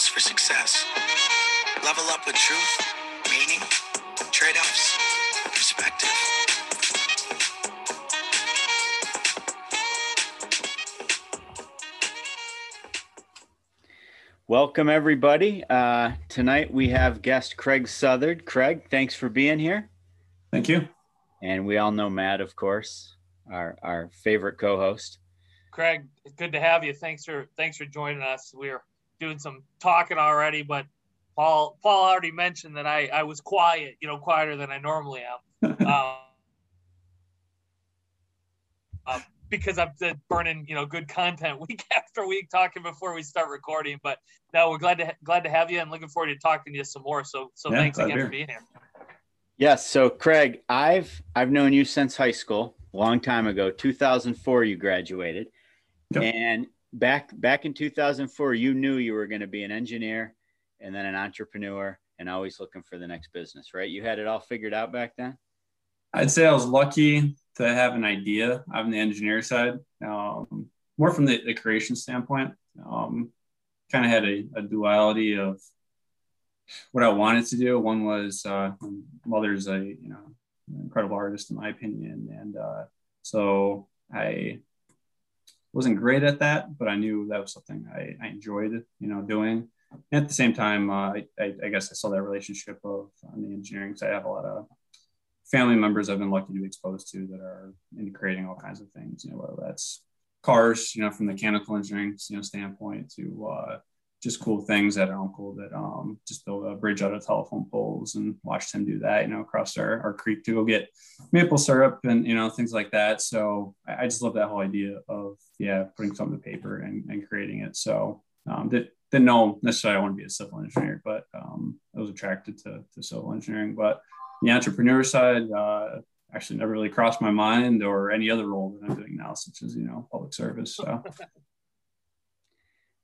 signposts for success. Level up with truth, meaning, trade offs, perspective. Welcome, everybody. Uh, tonight we have guest Craig Southard. Craig, thanks for being here. Thank you. And we all know Matt, of course, our, our favorite co host. Craig, good to have you. Thanks for thanks for joining us. We're doing some talking already, but Paul Paul already mentioned that I I was quiet, you know, quieter than I normally am. um, uh, because I'm burning, you know, good content week after week talking before we start recording. But no, we're glad to glad to have you and looking forward to talking to you some more. So so yeah, thanks again for being here. Yes. So Craig, I've I've known you since high school, a long time ago. 2004, you graduated. Yep. And back back in 2004, you knew you were going to be an engineer and then an entrepreneur and always looking for the next business, right? You had it all figured out back then. I'd say I was lucky to have an idea on the engineer side, um, more from the, the, creation standpoint. Um, kind of had a, a, duality of what I wanted to do. One was uh, mother's a you know incredible artist in my opinion, and uh, so I wasn't great at that, but I knew that was something I, I enjoyed, you know, doing. And at the same time, uh, I, I, guess I saw that relationship of on the engineering side. I have a lot of family members I've been lucky to be exposed to that are into creating all kinds of things. You know, whether that's cars, you know, from the mechanical engineering you know standpoint to uh, just cool things at our uncle that um, just built a bridge out of telephone poles and watched him do that, you know, across our, our creek to go get maple syrup and, you know, things like that. So I, I just love that whole idea of, yeah, putting something to paper and, and creating it. So um, did, didn't know necessarily I want to be a civil engineer, but um, I was attracted to, to civil engineering. But the entrepreneur side, uh, actually never really crossed my mind or any other role that I'm doing now, such as, you know, public service. So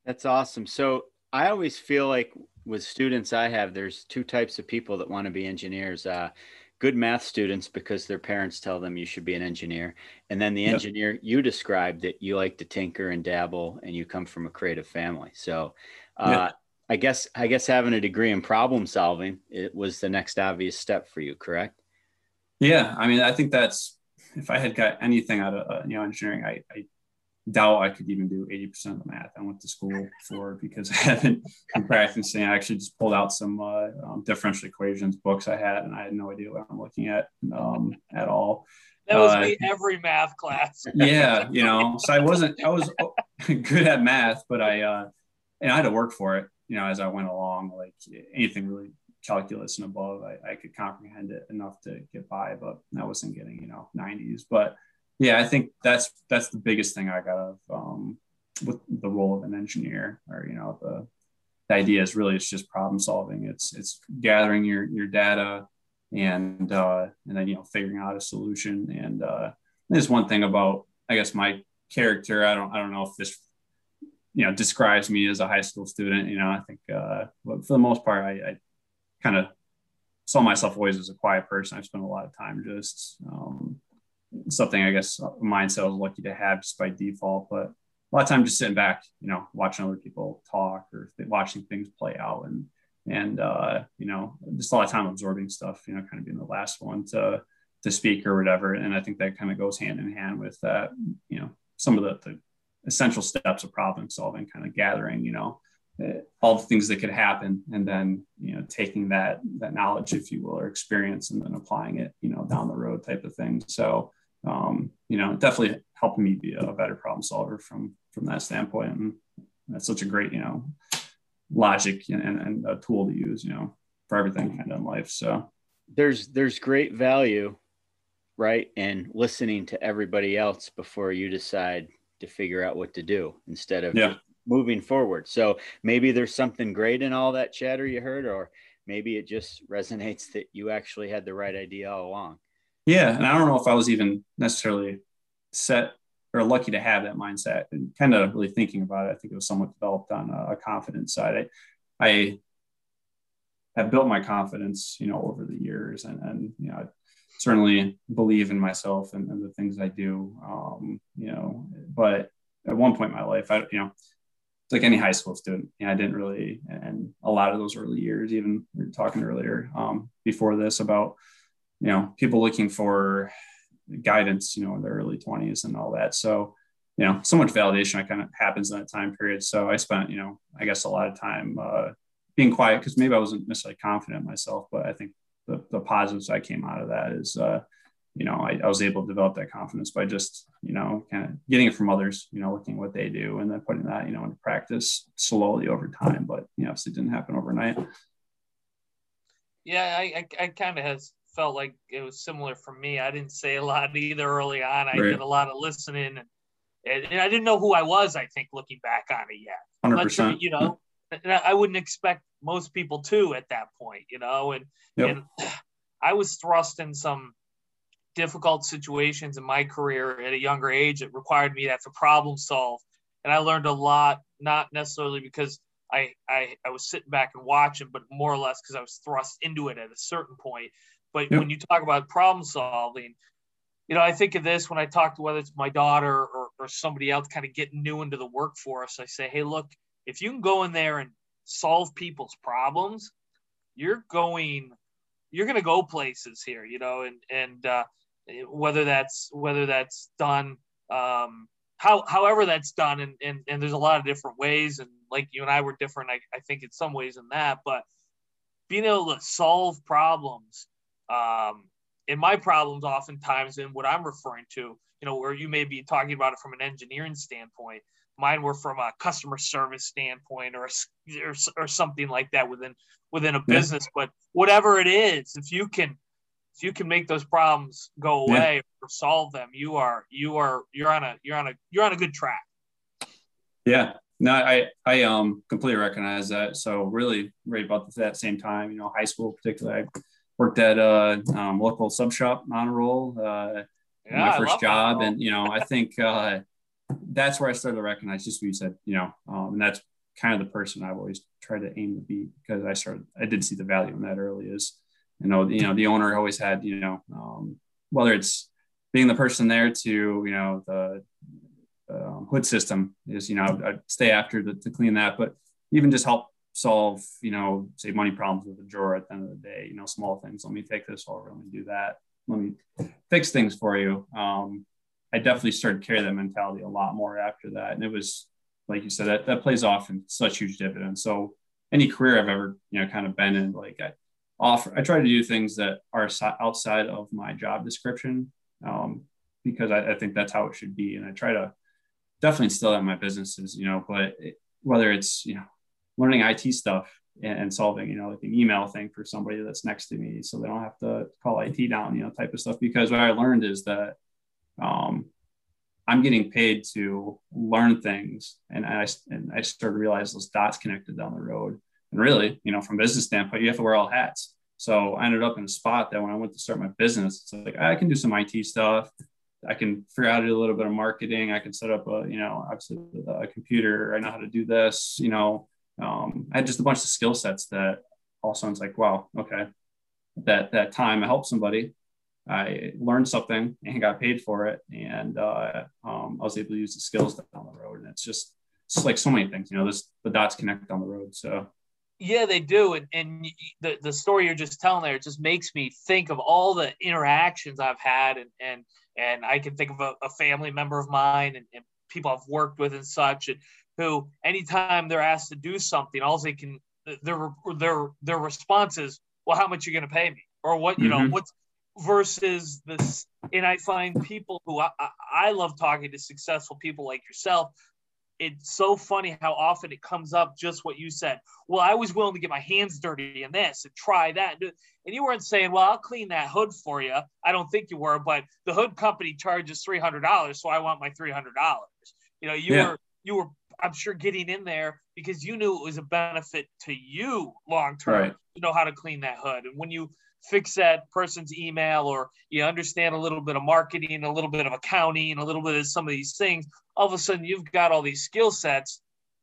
That's awesome. So I always feel like with students I have, there's two types of people that want to be engineers. Uh, good math students because their parents tell them you should be an engineer. And then the yep. engineer you described that you like to tinker and dabble and you come from a creative family. So uh, yep. I guess I guess having a degree in problem solving it was the next obvious step for you, correct? Yeah, I mean, I think that's if I had got anything out of uh, you know engineering, I, I doubt I could even do 80% of the math I went to school for because I haven't been practicing. I actually just pulled out some uh, um, differential equations books I had, and I had no idea what I'm looking at um, at all. That was uh, me every math class. yeah, you know, so I wasn't, I was good at math, but I, uh, and I had to work for it, you know, as I went along, like anything really calculus and above, I, I could comprehend it enough to get by, but I wasn't getting, you know, 90s, but yeah, I think that's that's the biggest thing I got of um, with the role of an engineer, or you know, the, the idea is really it's just problem solving. It's it's gathering your your data and uh, and then you know figuring out a solution. And uh, there's one thing about I guess my character. I don't I don't know if this you know describes me as a high school student. You know, I think uh, for the most part, I, I kind of saw myself always as a quiet person. I spent a lot of time just um, something I guess mindset I was lucky to have just by default. But a lot of time just sitting back, you know, watching other people talk or watching things play out and and uh, you know, just a lot of time absorbing stuff, you know, kind of being the last one to to speak or whatever. And I think that kind of goes hand in hand with that, you know, some of the, the essential steps of problem solving, kind of gathering, you know, all the things that could happen and then you know taking that that knowledge if you will or experience and then applying it you know down the road type of thing so um, you know, definitely helping me be a better problem solver from from that standpoint. And that's such a great, you know, logic and, and a tool to use, you know, for everything kind of in life. So there's there's great value, right, in listening to everybody else before you decide to figure out what to do instead of yeah. moving forward. So maybe there's something great in all that chatter you heard, or maybe it just resonates that you actually had the right idea all along. Yeah, and I don't know if I was even necessarily set or lucky to have that mindset. And kind of really thinking about it, I think it was somewhat developed on a, confidence side. I, I have built my confidence, you know, over the years, and and you know, I certainly believe in myself and, and the things I do. Um, you know, but at one point in my life, I you know, like any high school student. You know, I didn't really, and a lot of those early years, even we talking earlier um, before this about, you know, people looking for guidance, you know, in their early 20s and all that. So, you know, so much validation kind of happens in that time period. So I spent, you know, I guess a lot of time uh, being quiet because maybe I wasn't necessarily confident myself, but I think the, the positives I came out of that is, uh, you know, I, I, was able to develop that confidence by just, you know, kind of getting it from others, you know, looking what they do and then putting that, you know, into practice slowly over time. But, you know, it didn't happen overnight. Yeah, I, I, I kind of has felt like it was similar for me. I didn't say a lot either early on. I right. did a lot of listening and, and, I didn't know who I was, I think, looking back on it yet. 100%. Sure, you know, I wouldn't expect most people to at that point, you know, and, yep. and I was thrust in some difficult situations in my career at a younger age it required me to have to problem solve and i learned a lot not necessarily because i i, I was sitting back and watching but more or less because i was thrust into it at a certain point but yep. when you talk about problem solving you know i think of this when i talk to whether it's my daughter or, or somebody else kind of getting new into the workforce i say hey look if you can go in there and solve people's problems you're going you're going to go places here you know and and uh, whether that's whether that's done um, how however that's done and, and and there's a lot of different ways and like you and I were different I, I think in some ways in that but being able to solve problems um, and my problems oftentimes in what I'm referring to you know where you may be talking about it from an engineering standpoint mine were from a customer service standpoint or a, or, or something like that within within a business yeah. but whatever it is if you can if you can make those problems go away yeah. or solve them, you are you are you're on a you're on a you're on a good track. Yeah. No, I I um completely recognize that. So really right about that same time, you know, high school particularly, I worked at a um, local sub shop on a roll, uh, yeah, my first job, and you know, I think uh, that's where I started to recognize just what you said, you know, um, and that's kind of the person I've always tried to aim to be because I started I did see the value in that early is you know, you know, the owner always had, you know, um, whether it's being the person there to, you know, the um, hood system is, you know, I'd stay after to, to clean that, but even just help solve, you know, say money problems with a drawer at the end of the day, you know, small things. Let me take this over. Let me do that. Let me fix things for you. Um, I definitely started to carry that mentality a lot more after that. And it was, like you said, that, that plays off in such huge dividends. So any career I've ever, you know, kind of been in, like I, offer i try to do things that are outside of my job description um, because I, I, think that's how it should be and i try to definitely instill that in my businesses you know but it, whether it's you know learning it stuff and, and, solving you know like an email thing for somebody that's next to me so they don't have to call it down you know type of stuff because what i learned is that um, i'm getting paid to learn things and I, and I started to realize those dots connected down the road and really, you know, from business standpoint, you have to wear all hats. So I ended up in a spot that when I went to start my business, it's like I can do some IT stuff. I can figure out a little bit of marketing. I can set up a, you know, obviously a computer. I know how to do this. You know, um, I had just a bunch of skill sets that all sounds like, wow, okay. That that time I helped somebody. I learned something and got paid for it, and uh, um, I was able to use the skills down the road. And it's just it's like so many things, you know. This the dots connect down the road. So yeah, they do, and and the the story you're just telling there just makes me think of all the interactions I've had, and and and I can think of a, a family member of mine and, and, people I've worked with and such, and who anytime they're asked to do something, all they can their their their response is, "Well, how much are you going to pay me?" or what you mm-hmm. know what's versus this. And I find people who I, I love talking to successful people like yourself it's so funny how often it comes up just what you said. Well, I was willing to get my hands dirty in this and try that. And you weren't saying, well, I'll clean that hood for you. I don't think you were, but the hood company charges $300. So I want my $300. You know, you yeah. were, you were, I'm sure getting in there because you knew it was a benefit to you long term right. to know how to clean that hood. And when you fix that person's email or you understand a little bit of marketing, a little bit of accounting, a little bit of some of these things, all of a sudden you've got all these skill sets.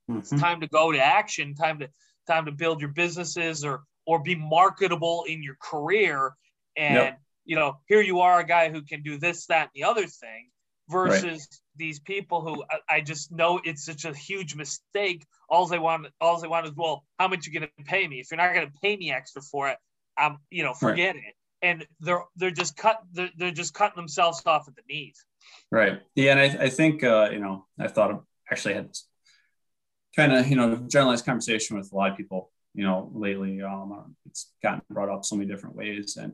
Mm-hmm. It's time to go to action, time to time to build your businesses or or be marketable in your career. And yep. you know, here you are, a guy who can do this, that, and the other thing. Versus right. these people who I, I, just know it's such a huge mistake. All they want, all they want is, well, how much you gonna pay me? If you're not gonna pay me extra for it, I'm, you know, forget right. it. And they're they're just cut they're, they're just cutting themselves off at the knees. Right. Yeah, and I, I think uh, you know I thought of, actually had kind of you know generalized conversation with a lot of people you know lately. Um, it's gotten brought up so many different ways, and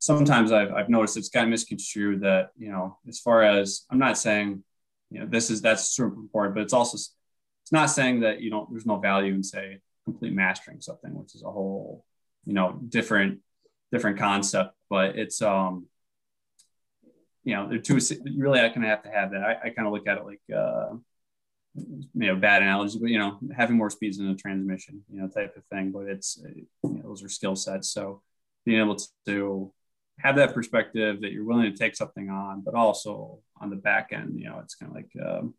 sometimes I've, I've noticed it's gotten misconstrued that, you know, as far as I'm not saying, you know, this is, that's super important, but it's also, it's not saying that, you know, there's no value in say complete mastering something, which is a whole, you know, different, different concept, but it's, um, you know, they're two, really, I kind of have to have that. I, I kind of look at it like, uh, you know, bad analogy, but you know, having more speeds in a transmission, you know, type of thing. But it's, you know, those are skill sets. So being able to have that perspective that you're willing to take something on, but also on the back end, you know, it's kind of like um,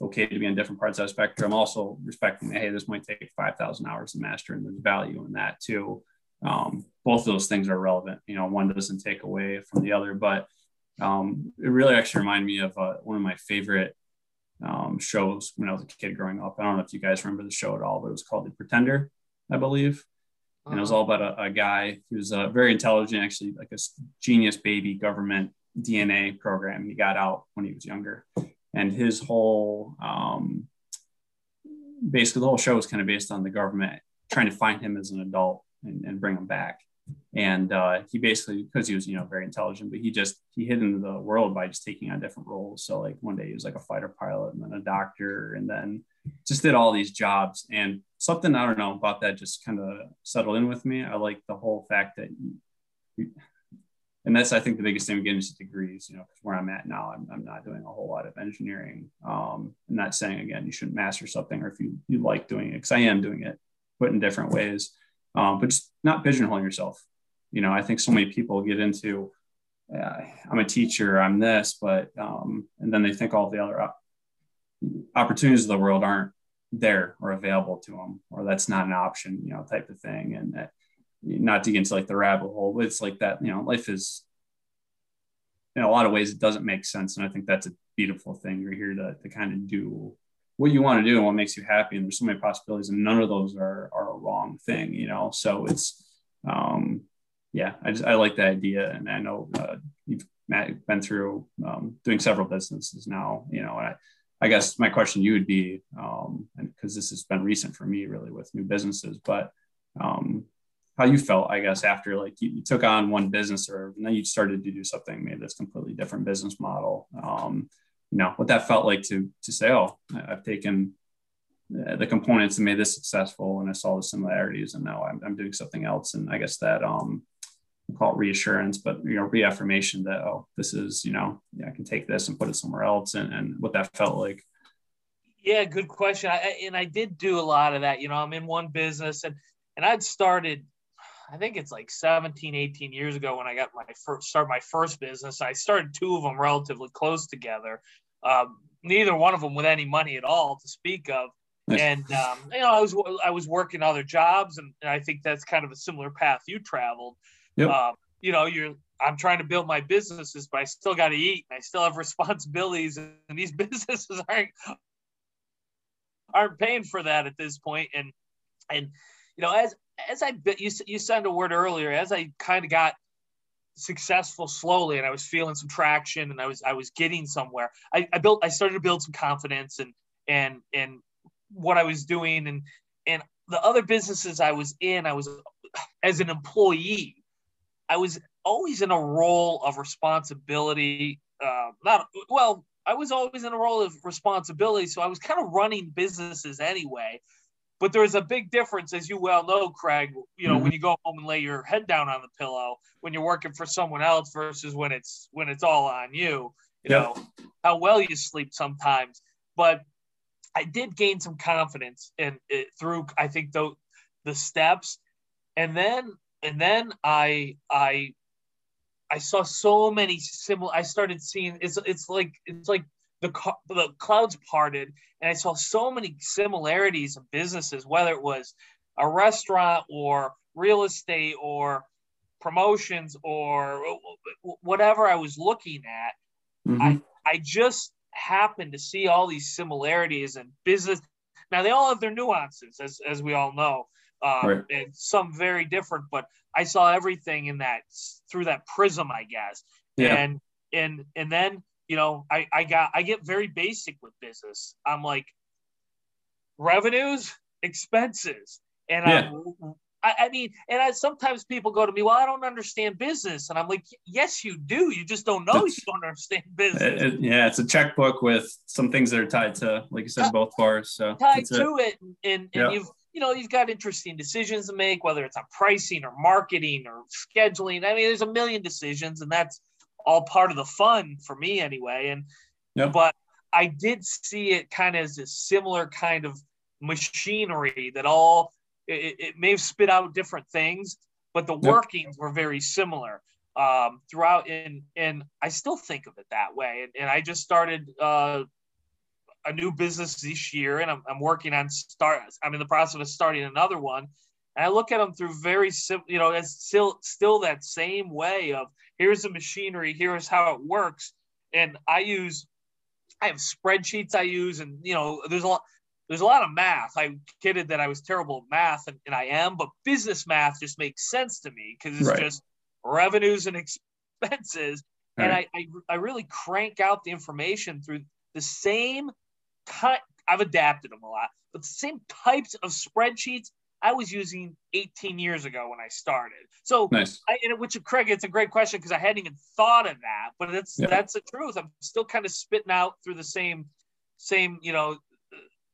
okay to be on different parts of the spectrum. Also respecting that, hey, this might take 5,000 hours to master, and there's value in that too. Um, both of those things are relevant. You know, one doesn't take away from the other, but um, it really actually reminded me of uh, one of my favorite um, shows when I was a kid growing up. I don't know if you guys remember the show at all, but it was called The Pretender, I believe and it was all about a, a guy who's uh, very intelligent, actually like a genius baby government DNA program. He got out when he was younger, and his whole um, basically the whole show was kind of based on the government trying to find him as an adult and, and bring him back. And uh, he basically, because he was you know very intelligent, but he just he hid into the world by just taking on different roles. So like one day he was like a fighter pilot, and then a doctor, and then just did all these jobs and something I don't know about that just kind of settled in with me. I like the whole fact that, you, and that's I think the biggest thing getting into degrees. You know, where I'm at now, I'm, I'm not doing a whole lot of engineering. Um, I'm not saying again you shouldn't master something or if you you like doing it because I am doing it, but in different ways. Um, but just not pigeonholing yourself. You know, I think so many people get into uh, I'm a teacher, I'm this, but um, and then they think all the other opportunities of the world aren't there or available to them, or that's not an option, you know, type of thing. And that, not to get into like the rabbit hole, but it's like that, you know, life is in a lot of ways, it doesn't make sense. And I think that's a beautiful thing. You're here to, to kind of do what you want to do and what makes you happy. And there's so many possibilities and none of those are, are a wrong thing, you know? So it's, um, yeah, I just, I like the idea. And I know uh, you've been through um, doing several businesses now, you know, and I, I guess my question you would be, um, because this has been recent for me really with new businesses, but um, how you felt, I guess, after like you, you, took on one business or then you started to do something, maybe this completely different business model. Um, you know, what that felt like to to say, oh, I've taken the components and made this successful, and I saw the similarities, and now I'm, I'm doing something else. And I guess that um, call it reassurance, but you know, reaffirmation that oh, this is you know, yeah, I can take this and put it somewhere else, and, and what that felt like. Yeah, good question. I, and I did do a lot of that. You know, I'm in one business, and and I'd started. I think it's like 17, 18 years ago when I got my first start my first business. I started two of them relatively close together. Um, neither one of them with any money at all to speak of. And um, you know, I was I was working other jobs, and, and I think that's kind of a similar path you traveled. Yep. Um, you know, you're I'm trying to build my businesses, but I still got to eat. And I still have responsibilities, and these businesses aren't aren't paying for that at this point. And and you know, as as I you you said a word earlier, as I kind of got successful slowly, and I was feeling some traction, and I was I was getting somewhere. I, I built I started to build some confidence and and and what I was doing, and and the other businesses I was in, I was as an employee I was always in a role of responsibility. Uh, not well, I was always in a role of responsibility, so I was kind of running businesses anyway. But there's a big difference, as you well know, Craig. You know, mm-hmm. when you go home and lay your head down on the pillow when you're working for someone else versus when it's when it's all on you. You know how well you sleep sometimes, but I did gain some confidence it through I think the the steps, and then and then I I I saw so many similar. I started seeing it's it's like it's like the the clouds parted, and I saw so many similarities of businesses, whether it was a restaurant or real estate or promotions or whatever I was looking at. Mm-hmm. I I just happened to see all these similarities in business. Now they all have their nuances, as as we all know, um, right. and some very different. But I saw everything in that through that prism, I guess. Yeah. And and and then you know I I got I get very basic with business. I'm like revenues, expenses, and yeah. I, I mean, and I, sometimes people go to me, well, I don't understand business. And I'm like, yes, you do. You just don't know it's, you don't understand business. It, yeah, it's a checkbook with some things that are tied to, like you said, both bars. So tied to it. it. And, and yep. you've, you know, you've got interesting decisions to make, whether it's on pricing or marketing or scheduling. I mean, there's a million decisions, and that's all part of the fun for me anyway. And, yep. but I did see it kind of as a similar kind of machinery that all it, it may have spit out different things, but the workings were very similar um, throughout. And and I still think of it that way. And, and I just started uh, a new business this year, and I'm, I'm working on start. I'm in the process of starting another one. And I look at them through very simple, you know, it's still still that same way of here's the machinery, here's how it works. And I use I have spreadsheets I use, and you know, there's a lot there's a lot of math. I kidded that I was terrible at math, and, and I am, but business math just makes sense to me because it's right. just revenues and expenses. Right. And I, I, I really crank out the information through the same cut. I've adapted them a lot, but the same types of spreadsheets I was using 18 years ago when I started. So, nice. I, and which Craig, it's a great question because I hadn't even thought of that, but that's yeah. that's the truth. I'm still kind of spitting out through the same same you know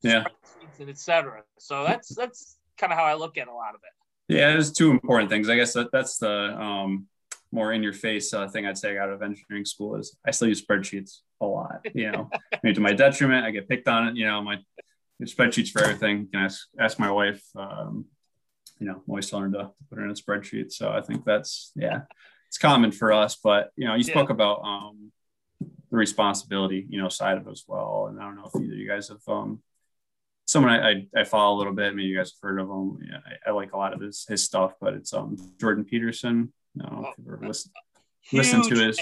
yeah, and etc. So that's that's kind of how I look at a lot of it. Yeah, there's two important things. I guess that, that's the um, more in your face uh, thing I'd say out of engineering school is I still use spreadsheets a lot. You know, maybe to my detriment, I get picked on it. You know, my spreadsheets for everything. You can ask ask my wife. Um, you know, I'm always telling her to put it in a spreadsheet. So I think that's yeah, it's common for us. But you know, you spoke yeah. about um, the responsibility, you know, side of it as well. And I don't know if either of you guys have um, someone I, I, I, follow a little bit. Maybe you guys have heard of him. Yeah, I, I, like a lot of his his stuff, but it's um Jordan Peterson. No, ever listened, listened to his.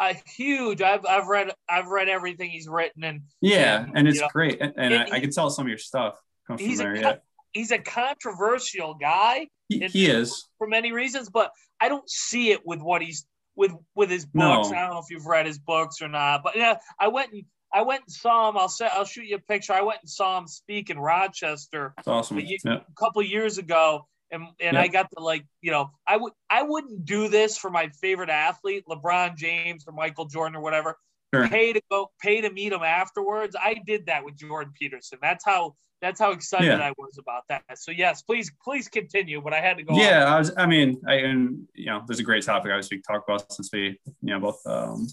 A huge. I've I've read I've read everything he's written and yeah, and, and it's know, great. And, and I, I, can tell some of your stuff comes from there. A, yeah. He's a controversial guy. He, he is for many reasons, but I don't see it with what he's with with his books. No. I don't know if you've read his books or not, but yeah, I went and I went and saw him. I'll say I'll shoot you a picture. I went and saw him speak in Rochester. That's awesome. A, a couple years ago, and and I got to like you know I would I wouldn't do this for my favorite athlete, LeBron James or Michael Jordan or whatever. Sure. Pay to go, pay to meet him afterwards. I did that with Jordan Peterson. That's how that's how excited yeah. I was about that. So yes, please please continue. But I had to go. Yeah, on. I was. I mean, I and you know, there's a great topic I was to talk about since we you know both um,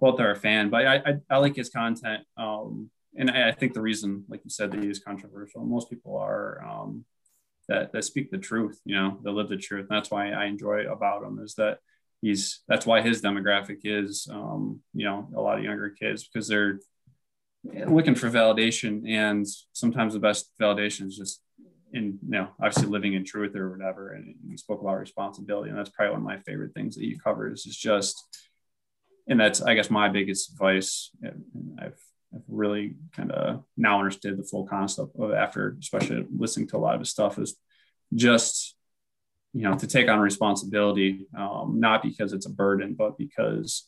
both are a fan, but I, I, I like his content. Um, and I, I, think the reason, like you said, that he is controversial. Most people are um, that that speak the truth. You know, that live the truth. And that's why I enjoy about him is that he's that's why his demographic is um, you know a lot of younger kids because they're looking for validation, and sometimes the best validation is just in you know obviously living in truth or whatever. And you spoke about responsibility, and that's probably one of my favorite things that you cover is just and that's I guess my biggest advice. I've, I've really kind of now understood the full concept of after, especially listening to a lot of his stuff, is just you know to take on responsibility, um, not because it's a burden, but because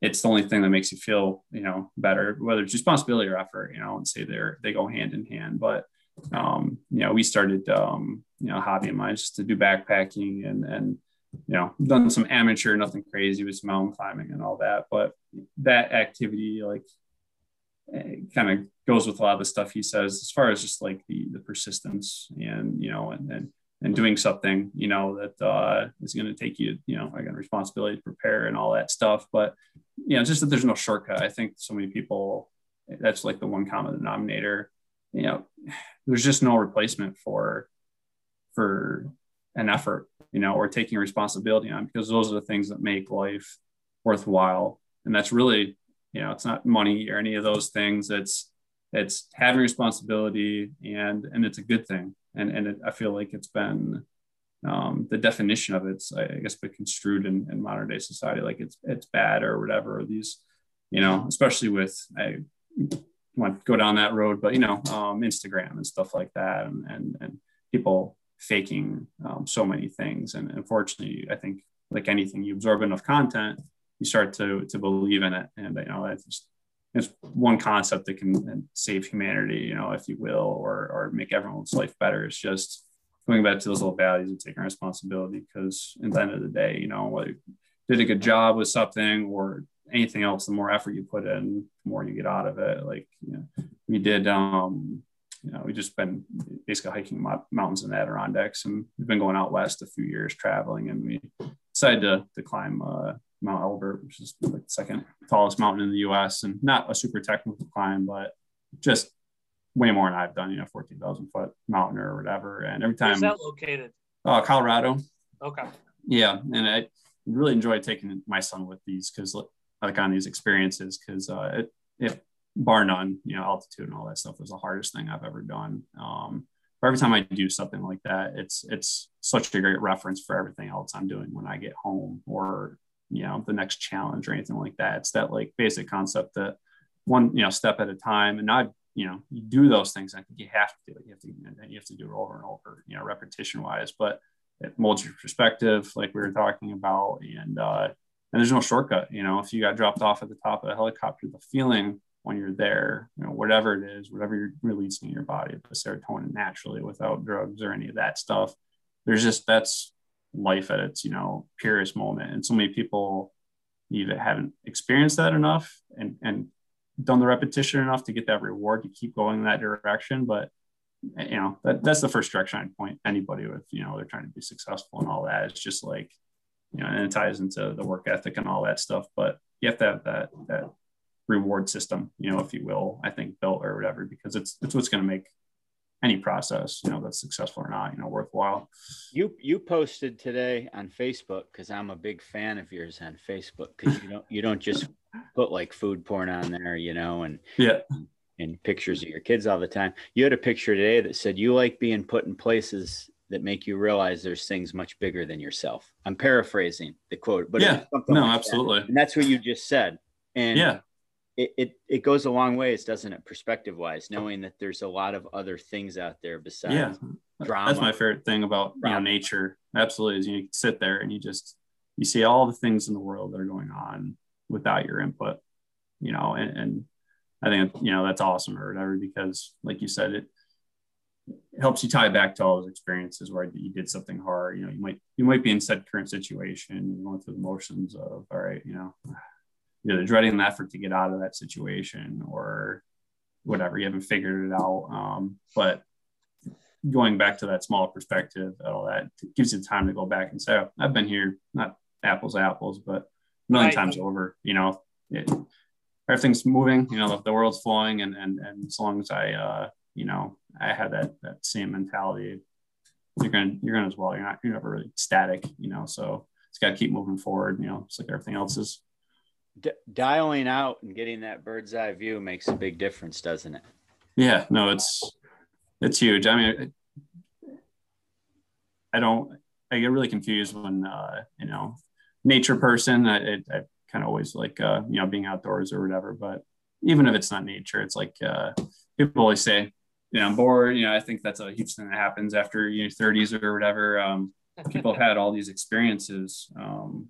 it's the only thing that makes you feel you know better, whether it's responsibility or effort. You know, and say they're they go hand in hand, but um, you know, we started, um, you know, hobby of mine just to do backpacking and, and you know, done some amateur, nothing crazy with mountain climbing and all that. But that activity, like, kind of goes with a lot of the stuff he says as far as just like the the persistence and you know and and, and doing something you know that uh, is going to take you you know again responsibility to prepare and all that stuff. But you know just that there's no shortcut. I think so many people that's like the one common denominator. You know there's just no replacement for for an effort you know, or taking responsibility on because those are the things that make life worthwhile. And that's really, you know, it's not money or any of those things. It's it's having responsibility and and it's a good thing. And and it, I feel like it's been um, the definition of it's I guess been construed in, in modern day society like it's it's bad or whatever. These you know, especially with I want to go down that road, but you know, um, Instagram and stuff like that, and and, and people faking um, so many things. And unfortunately, I think like anything, you absorb enough content, you start to to believe in it, and you know, it's just it's one concept that can save humanity, you know, if you will, or or make everyone's life better. It's just going back to those little values and taking responsibility because at the end of the day, you know, did a good job with something or anything else, the more effort you put in, the more you get out of it. Like, you know, we did, um, you know, we just been basically hiking mountains in the Adirondacks and we've been going out west a few years traveling and we decided to, to climb uh, Mount Elbert, which is like the second tallest mountain in the US and not a super technical climb, but just way more than I've done, you know, 14,000 foot mountain or whatever. And every time. Where's that located? Uh, Colorado. Okay. Yeah. And I really enjoy taking my son with these because like on these experiences because uh, it, it, bar none, you know, altitude and all that stuff was the hardest thing I've ever done. Um, but every time I do something like that, it's it's such a great reference for everything else I'm doing when I get home or you know the next challenge or anything like that. It's that like basic concept that one you know step at a time, and not you know you do those things. I think you have to do it. You have to you have to do it over and over, you know, repetition wise. But it molds your perspective, like we were talking about, and uh, and there's no shortcut. You know, if you got dropped off at the top of a helicopter, the feeling when you're there, you know, whatever it is, whatever you're releasing in your body, the serotonin naturally without drugs or any of that stuff, there's just that's life at its, you know, purest moment. And so many people either haven't experienced that enough and, and done the repetition enough to get that reward to keep going in that direction. But you know, that, that's the first direction I'd point anybody with, you know, they're trying to be successful and all that. It's just like, you know, and it ties into the work ethic and all that stuff. But you have to have that that reward system, you know, if you will, I think built or whatever, because it's it's what's going to make any process, you know, that's successful or not, you know, worthwhile. You you posted today on Facebook because I'm a big fan of yours on Facebook because you don't you don't just put like food porn on there, you know, and yeah, and pictures of your kids all the time. You had a picture today that said you like being put in places that make you realize there's things much bigger than yourself. I'm paraphrasing the quote, but yeah, no, like absolutely. That. And that's what you just said. And yeah, it, it, it goes a long ways, doesn't it? Perspective wise, knowing that there's a lot of other things out there besides yeah. drama. That's my favorite thing about you know nature. Absolutely, is you sit there and you just you see all the things in the world that are going on without your input. You know, and, and I think you know that's awesome or whatever because, like you said, it helps you tie back to all those experiences where you did something hard. You know, you might you might be in said current situation, you're going through the motions of all right, you know, either dreading the effort to get out of that situation or whatever. You haven't figured it out. Um, but going back to that small perspective, all that gives you time to go back and say, oh, I've been here, not apples apples, but a million right. times over. You know, it, everything's moving. You know, the, the, world's flowing, and and and as long as I, uh, you know, I had that that same mentality. You're gonna you're gonna as well. You're not you're never really static, you know. So it's got to keep moving forward. You know, it's like everything else is. D- dialing out and getting that bird's eye view makes a big difference, doesn't it? Yeah, no, it's it's huge. I mean, I don't. I get really confused when uh, you know nature person. I, I kind of always like uh, you know being outdoors or whatever. But even if it's not nature, it's like uh, people always say, you know, I'm bored. You know, I think that's a huge thing that happens after your 30s or whatever. Um, people have had all these experiences um,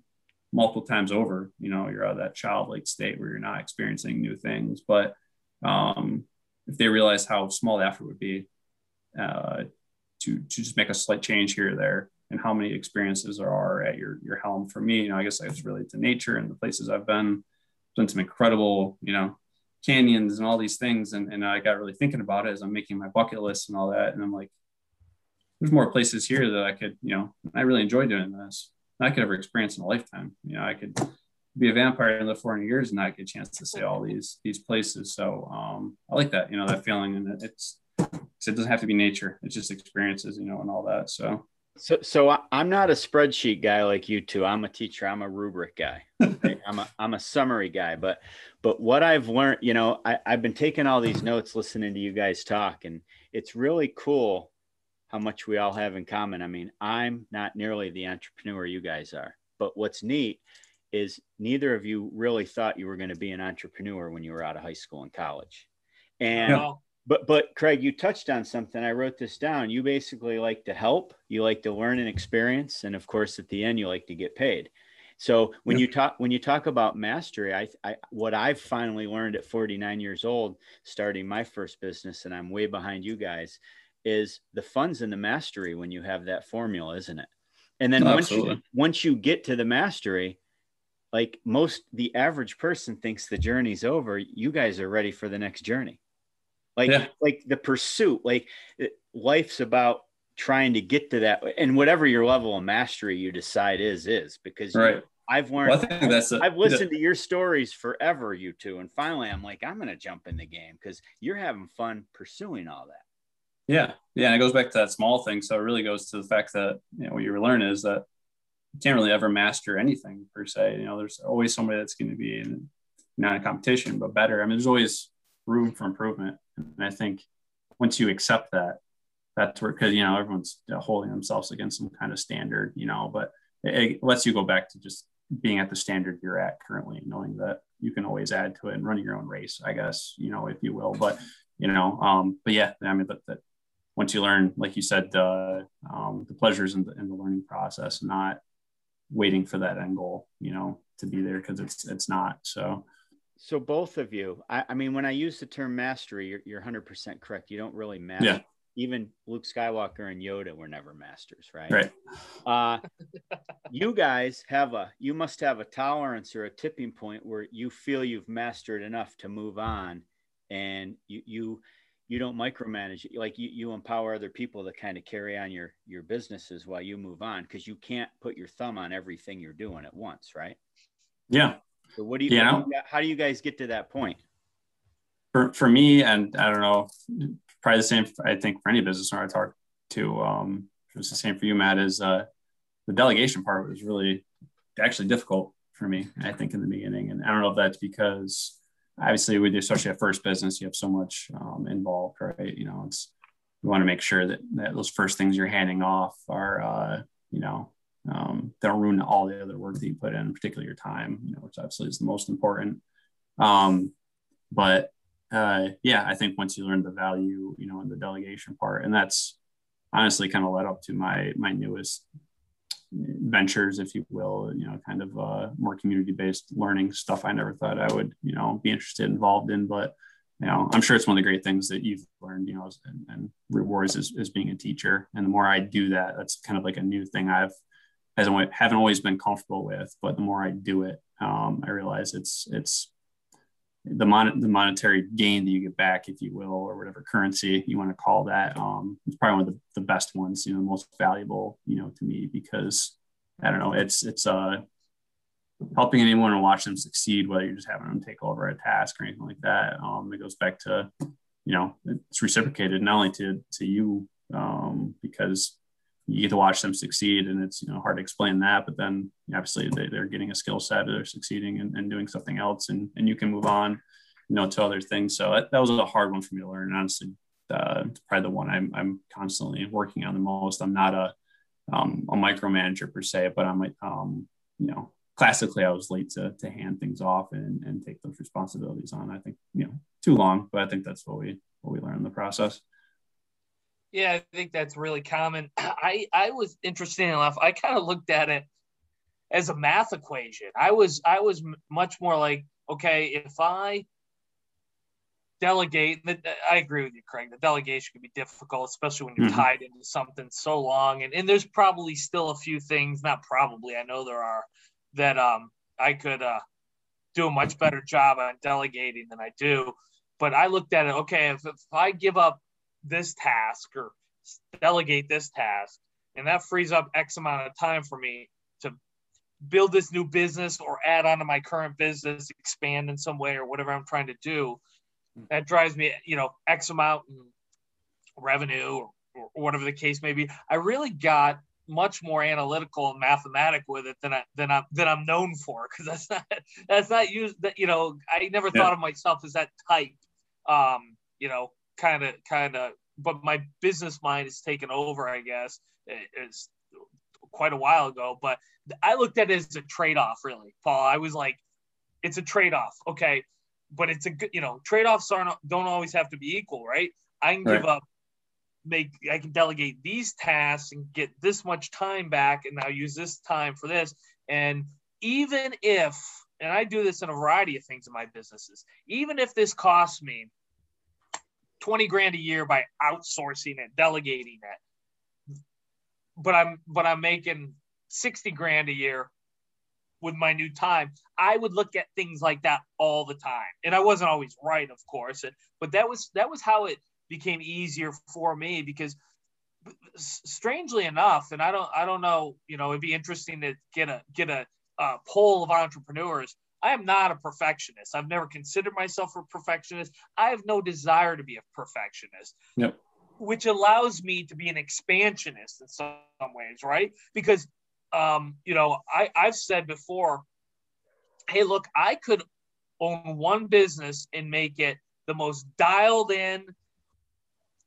multiple times over. You know, you're out of that childlike state where you're not experiencing new things. But um, if they realize how small the effort would be uh, to to just make a slight change here or there, and how many experiences there are at your your helm. For me, you know, I guess I just relate to nature and the places I've been. Been some incredible, you know, canyons and all these things. And, and I got really thinking about it as I'm making my bucket list and all that. And I'm like, there's more places here that I could, you know, I really enjoy doing this. I could ever experience in a lifetime. You know, I could be a vampire and live 400 years and not get a chance to see all these these places. So um, I like that, you know, that feeling. And it's it doesn't have to be nature; it's just experiences, you know, and all that. So. So, so I'm not a spreadsheet guy like you two. I'm a teacher. I'm a rubric guy. I'm a I'm a summary guy. But but what I've learned, you know, I, I've been taking all these notes, listening to you guys talk, and it's really cool how much we all have in common. I mean, I'm not nearly the entrepreneur you guys are, but what's neat is neither of you really thought you were going to be an entrepreneur when you were out of high school and college. And Yeah. but but Craig, you touched on something. I wrote this down. You basically like to help, you like to learn and experience, and of course, at the end, you like to get paid. So when Yep. you talk when you talk about mastery, I, I what I've finally learned at 49 years old, starting my first business, and I'm way behind you guys, is the fun's in the mastery when you have that formula, isn't it? And then Oh, once you once you get to the mastery, like most the average person thinks the journey's over. You guys are ready for the next journey. Like Yeah. like the pursuit, like life's about trying to get to that and whatever your level of mastery you decide is is because you- Right. I've learned Well, I think that's a, I've listened to your stories forever, you two, and finally I'm like, I'm gonna jump in the game because you're having fun pursuing all that. Yeah, yeah, and it goes back to that small thing. So it really goes to the fact that you know what you learn is that you can't really ever master anything per se. You know, there's always somebody that's going to be in not a competition, but better. I mean, there's always room for improvement, and I think once you accept that, that's where because you know everyone's holding themselves against some kind of standard, you know, but it, it lets you go back to just being at the standard you're at currently, knowing that you can always add to it and run your own race, I guess, you know, if you will. But you know, um, but yeah, I mean, that, that once you learn, like you said, uh, um, the pleasures in the, in the learning process, not waiting for that end goal, you know, to be there because it's it's not. So So both of you, I, I mean, when I use the term mastery, you're, you're 100% correct. You don't really master. Yeah. Even Luke Skywalker and Yoda were never masters, right? right, Uh, you guys have a, you must have a tolerance or a tipping point where you feel you've mastered enough to move on, and you you you don't micromanage. Like you you empower other people to kind of carry on your your businesses while you move on because you can't put your thumb on everything you're doing at once, right? yeah. So what do you, Yeah. what do you- how do you guys get to that point? For for me, and I don't know, probably the same. I think for any business owner I talk to, um, it was the same for you, Matt. Is uh, the delegation part was really actually difficult for me. I think in the beginning, and I don't know if that's because obviously with especially a first business, you have so much um, involved, right? You know, it's you want to make sure that, that those first things you're handing off are, uh, you know, um, don't ruin all the other work that you put in, particularly your time, you know, which obviously is the most important. Um, but uh, yeah, I think once you learn the value, you know, in the delegation part, and that's honestly kind of led up to my my newest ventures, if you will, you know, kind of uh, more community based learning stuff. I never thought I would, you know, be interested involved in, but you know, I'm sure it's one of the great things that you've learned, you know, and, and rewards is, is being a teacher. And the more I do that, that's kind of like a new thing I've hasn't haven't always been comfortable with, but the more I do it, um, I realize it's it's the mon- the monetary gain that you get back, if you will, or whatever currency you want to call that. Um, it's probably one of the, the best ones, you know, most valuable, you know, to me because I don't know, it's it's uh helping anyone and watch them succeed, whether you're just having them take over a task or anything like that. Um, it goes back to, you know, it's reciprocated not only to to you um, because you get to watch them succeed and it's you know hard to explain that but then obviously they, they're getting a skill set they're succeeding and, and doing something else and, and you can move on you know to other things. So that, that was a hard one for me to learn honestly. Uh, probably the one I'm, I'm constantly working on the most. I'm not a um, a micromanager per se but i'm like um, you know classically i was late to, to hand things off and, and take those responsibilities on i think you know too long but i think that's what we what we learn in the process Yeah, I think that's really common. I I was interesting enough. I kind of looked at it as a math equation. I was I was m- much more like, okay, if I delegate, I agree with you, Craig. The delegation can be difficult, especially when you're Mhm. tied into something so long. And and there's probably still a few things, not probably, I know there are, that um I could uh do a much better job on delegating than I do. But I looked at it, okay, if, if I give up this task or delegate this task and that frees up x amount of time for me to build this new business or add on to my current business expand in some way or whatever i'm trying to do that drives me you know x amount in revenue or, or whatever the case may be i really got much more analytical and mathematic with it than I than I'm than I'm known for because that's not that's not used that you know I never Yeah. thought of myself as that type um you know kind of kind of but my business mind is taken over i guess it's quite a while ago, but I looked at it as a trade off, really, Paul. I was like, it's a trade off. Okay. But it's a good, you know, trade offs aren't, don't always have to be equal, right? I can give up, make, I can delegate these tasks and get this much time back and now use this time for this. And even if, and I do this in a variety of things in my businesses, even if this costs me 20 grand a year by outsourcing it, delegating it, but I'm, but I'm making 60 grand a year with my new time, I would look at things like that all the time. And I wasn't always right, of course, but that was that was how it became easier for me because strangely enough, and I don't I don't know, you know, it'd be interesting to get a get a, a poll of entrepreneurs. I am not a perfectionist. I've never considered myself a perfectionist. I have no desire to be a perfectionist. Yep. Which allows me to be an expansionist in some ways, right? Because um, you know, I, I've said before, hey, look, I could own one business and make it the most dialed in,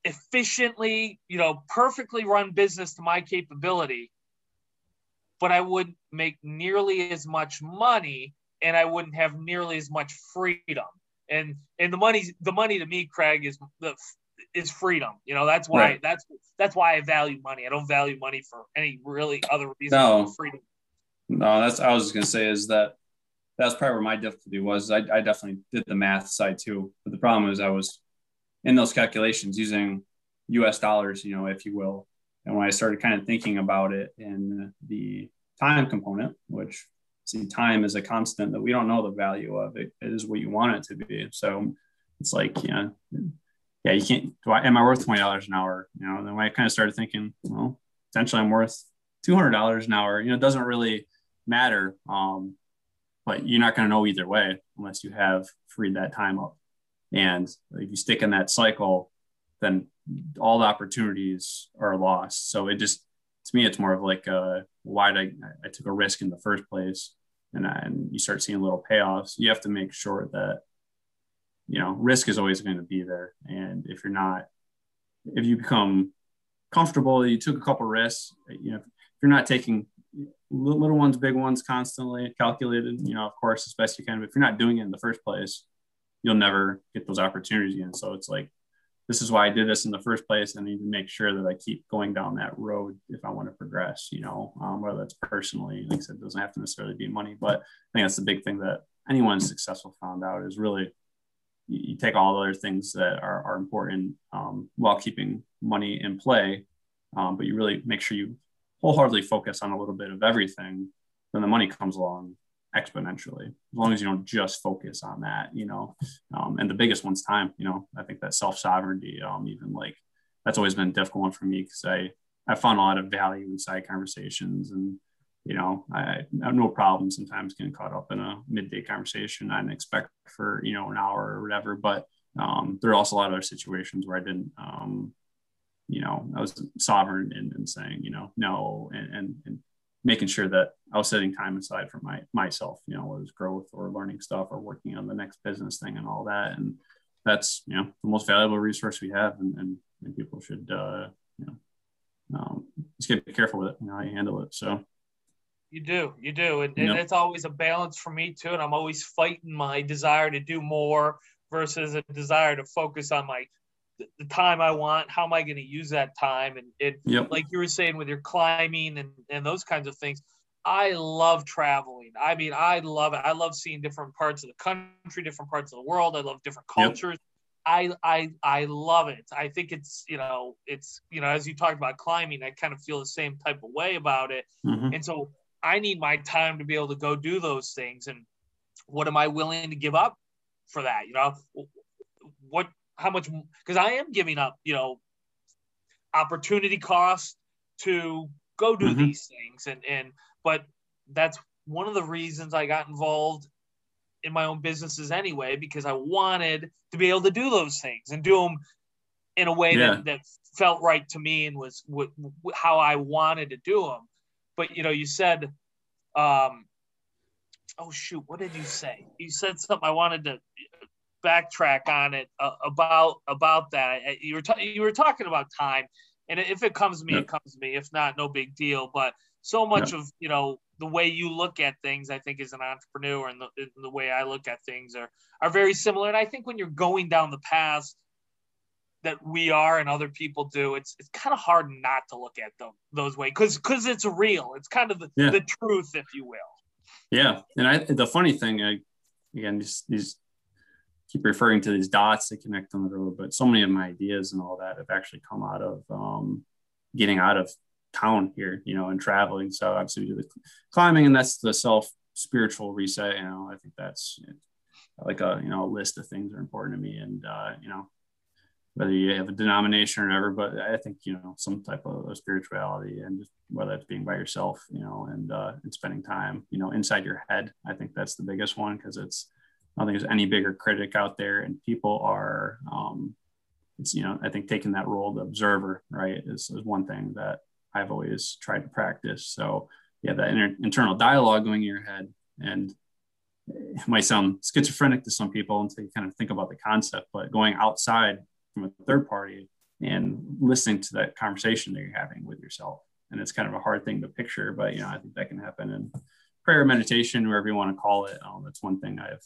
efficiently, you know, perfectly run business to my capability, but I wouldn't make nearly as much money and I wouldn't have nearly as much freedom. And and the money the money to me, Craig, is the is freedom. You know, that's why right. that's that's why I value money. I don't value money for any really other reason no. freedom. No, that's I was just gonna say is that that's probably where my difficulty was. I, I definitely did the math side too, but the problem is I was in those calculations using U.S. dollars, you know, if you will. And when I started kind of thinking about it in the time component, which see time is a constant that we don't know the value of it, it is what you want it to be. So it's like, you know, yeah, you can't. Do I, am I worth twenty dollars an hour? You know, then I kind of started thinking, well, potentially I'm worth two hundred dollars an hour. You know, it doesn't really matter, um, but you're not going to know either way unless you have freed that time up. And if you stick in that cycle, then all the opportunities are lost. So it just, to me, it's more of like, uh, why did I, I took a risk in the first place, and, I, and you start seeing little payoffs. You have to make sure that you know, risk is always going to be there. And if you're not, if you become comfortable, you took a couple risks, you know, if you're not taking little ones, big ones constantly calculated, you know, of course, as best you can, but if you're not doing it in the first place, you'll never get those opportunities again. So it's like, this is why I did this in the first place. I need to make sure that I keep going down that road if I want to progress, you know, um, whether that's personally, like I said, doesn't have to necessarily be money, but I think that's the big thing that anyone successful found out is really you take all the other things that are, are important um, while keeping money in play, um, but you really make sure you wholeheartedly focus on a little bit of everything, then the money comes along exponentially as long as you don't just focus on that you know um, and the biggest one's time you know i think that self-sovereignty um, even like that's always been a difficult one for me because i i found a lot of value in side conversations and you know, I, I, have no problem sometimes getting caught up in a midday conversation. I didn't expect for, you know, an hour or whatever, but um, there are also a lot of other situations where I didn't, um, you know, I was sovereign in, in saying, you know, no, and, and, and, making sure that I was setting time aside for my myself, you know, whether it was growth or learning stuff or working on the next business thing and all that. And that's, you know, the most valuable resource we have. And, and, and people should, uh, you know, um, just get careful with it, you know, how you handle it. So, you do, you do, and, and it's always a balance for me too. And I'm always fighting my desire to do more versus a desire to focus on my the time I want. How am I going to use that time? And it, yep. like you were saying with your climbing and and those kinds of things. I love traveling. I mean, I love it. I love seeing different parts of the country, different parts of the world. I love different cultures. Yep. I I I love it. I think it's you know it's you know as you talked about climbing, I kind of feel the same type of way about it. Mm-hmm. And so I need my time to be able to go do those things. And what am I willing to give up for that? You know, what, how much, because I am giving up, you know, opportunity cost to go do mm-hmm. these things. And, and, but that's one of the reasons I got involved in my own businesses anyway, because I wanted to be able to do those things and do them in a way yeah. that, that felt right to me and was how I wanted to do them but you know, you said, um, oh shoot, what did you say? You said something. I wanted to backtrack on it uh, about about that. You were ta- you were talking about time, and if it comes to me, it comes to me. If not, no big deal. But so much yeah. of you know the way you look at things i think as an entrepreneur and the, and the way i look at things are are very similar and i think when you're going down the path that we are and other people do it's it's kind of hard not to look at them those way because because it's real it's kind of the, yeah. the truth if you will yeah and i the funny thing i again these these keep referring to these dots that connect on the road but so many of my ideas and all that have actually come out of um, getting out of town here you know and traveling. So obviously we do the climbing and that's the self spiritual reset you know. I think that's like a you know a list of things that are important to me. And uh, you know whether you have a denomination or whatever, but I think, you know, some type of spirituality and just whether it's being by yourself, you know, and, uh, and spending time, you know, inside your head. I think that's the biggest one because it's, I don't think there's any bigger critic out there and people are, um, it's, you know, I think taking that role, the observer, right, is, is one thing that I've always tried to practice. So yeah, that inter- internal dialogue going in your head and it might sound schizophrenic to some people until you kind of think about the concept, but going outside from a third party and listening to that conversation that you're having with yourself. And it's kind of a hard thing to picture, but you know, I think that can happen in prayer, meditation, wherever you want to call it. Um, that's one thing I've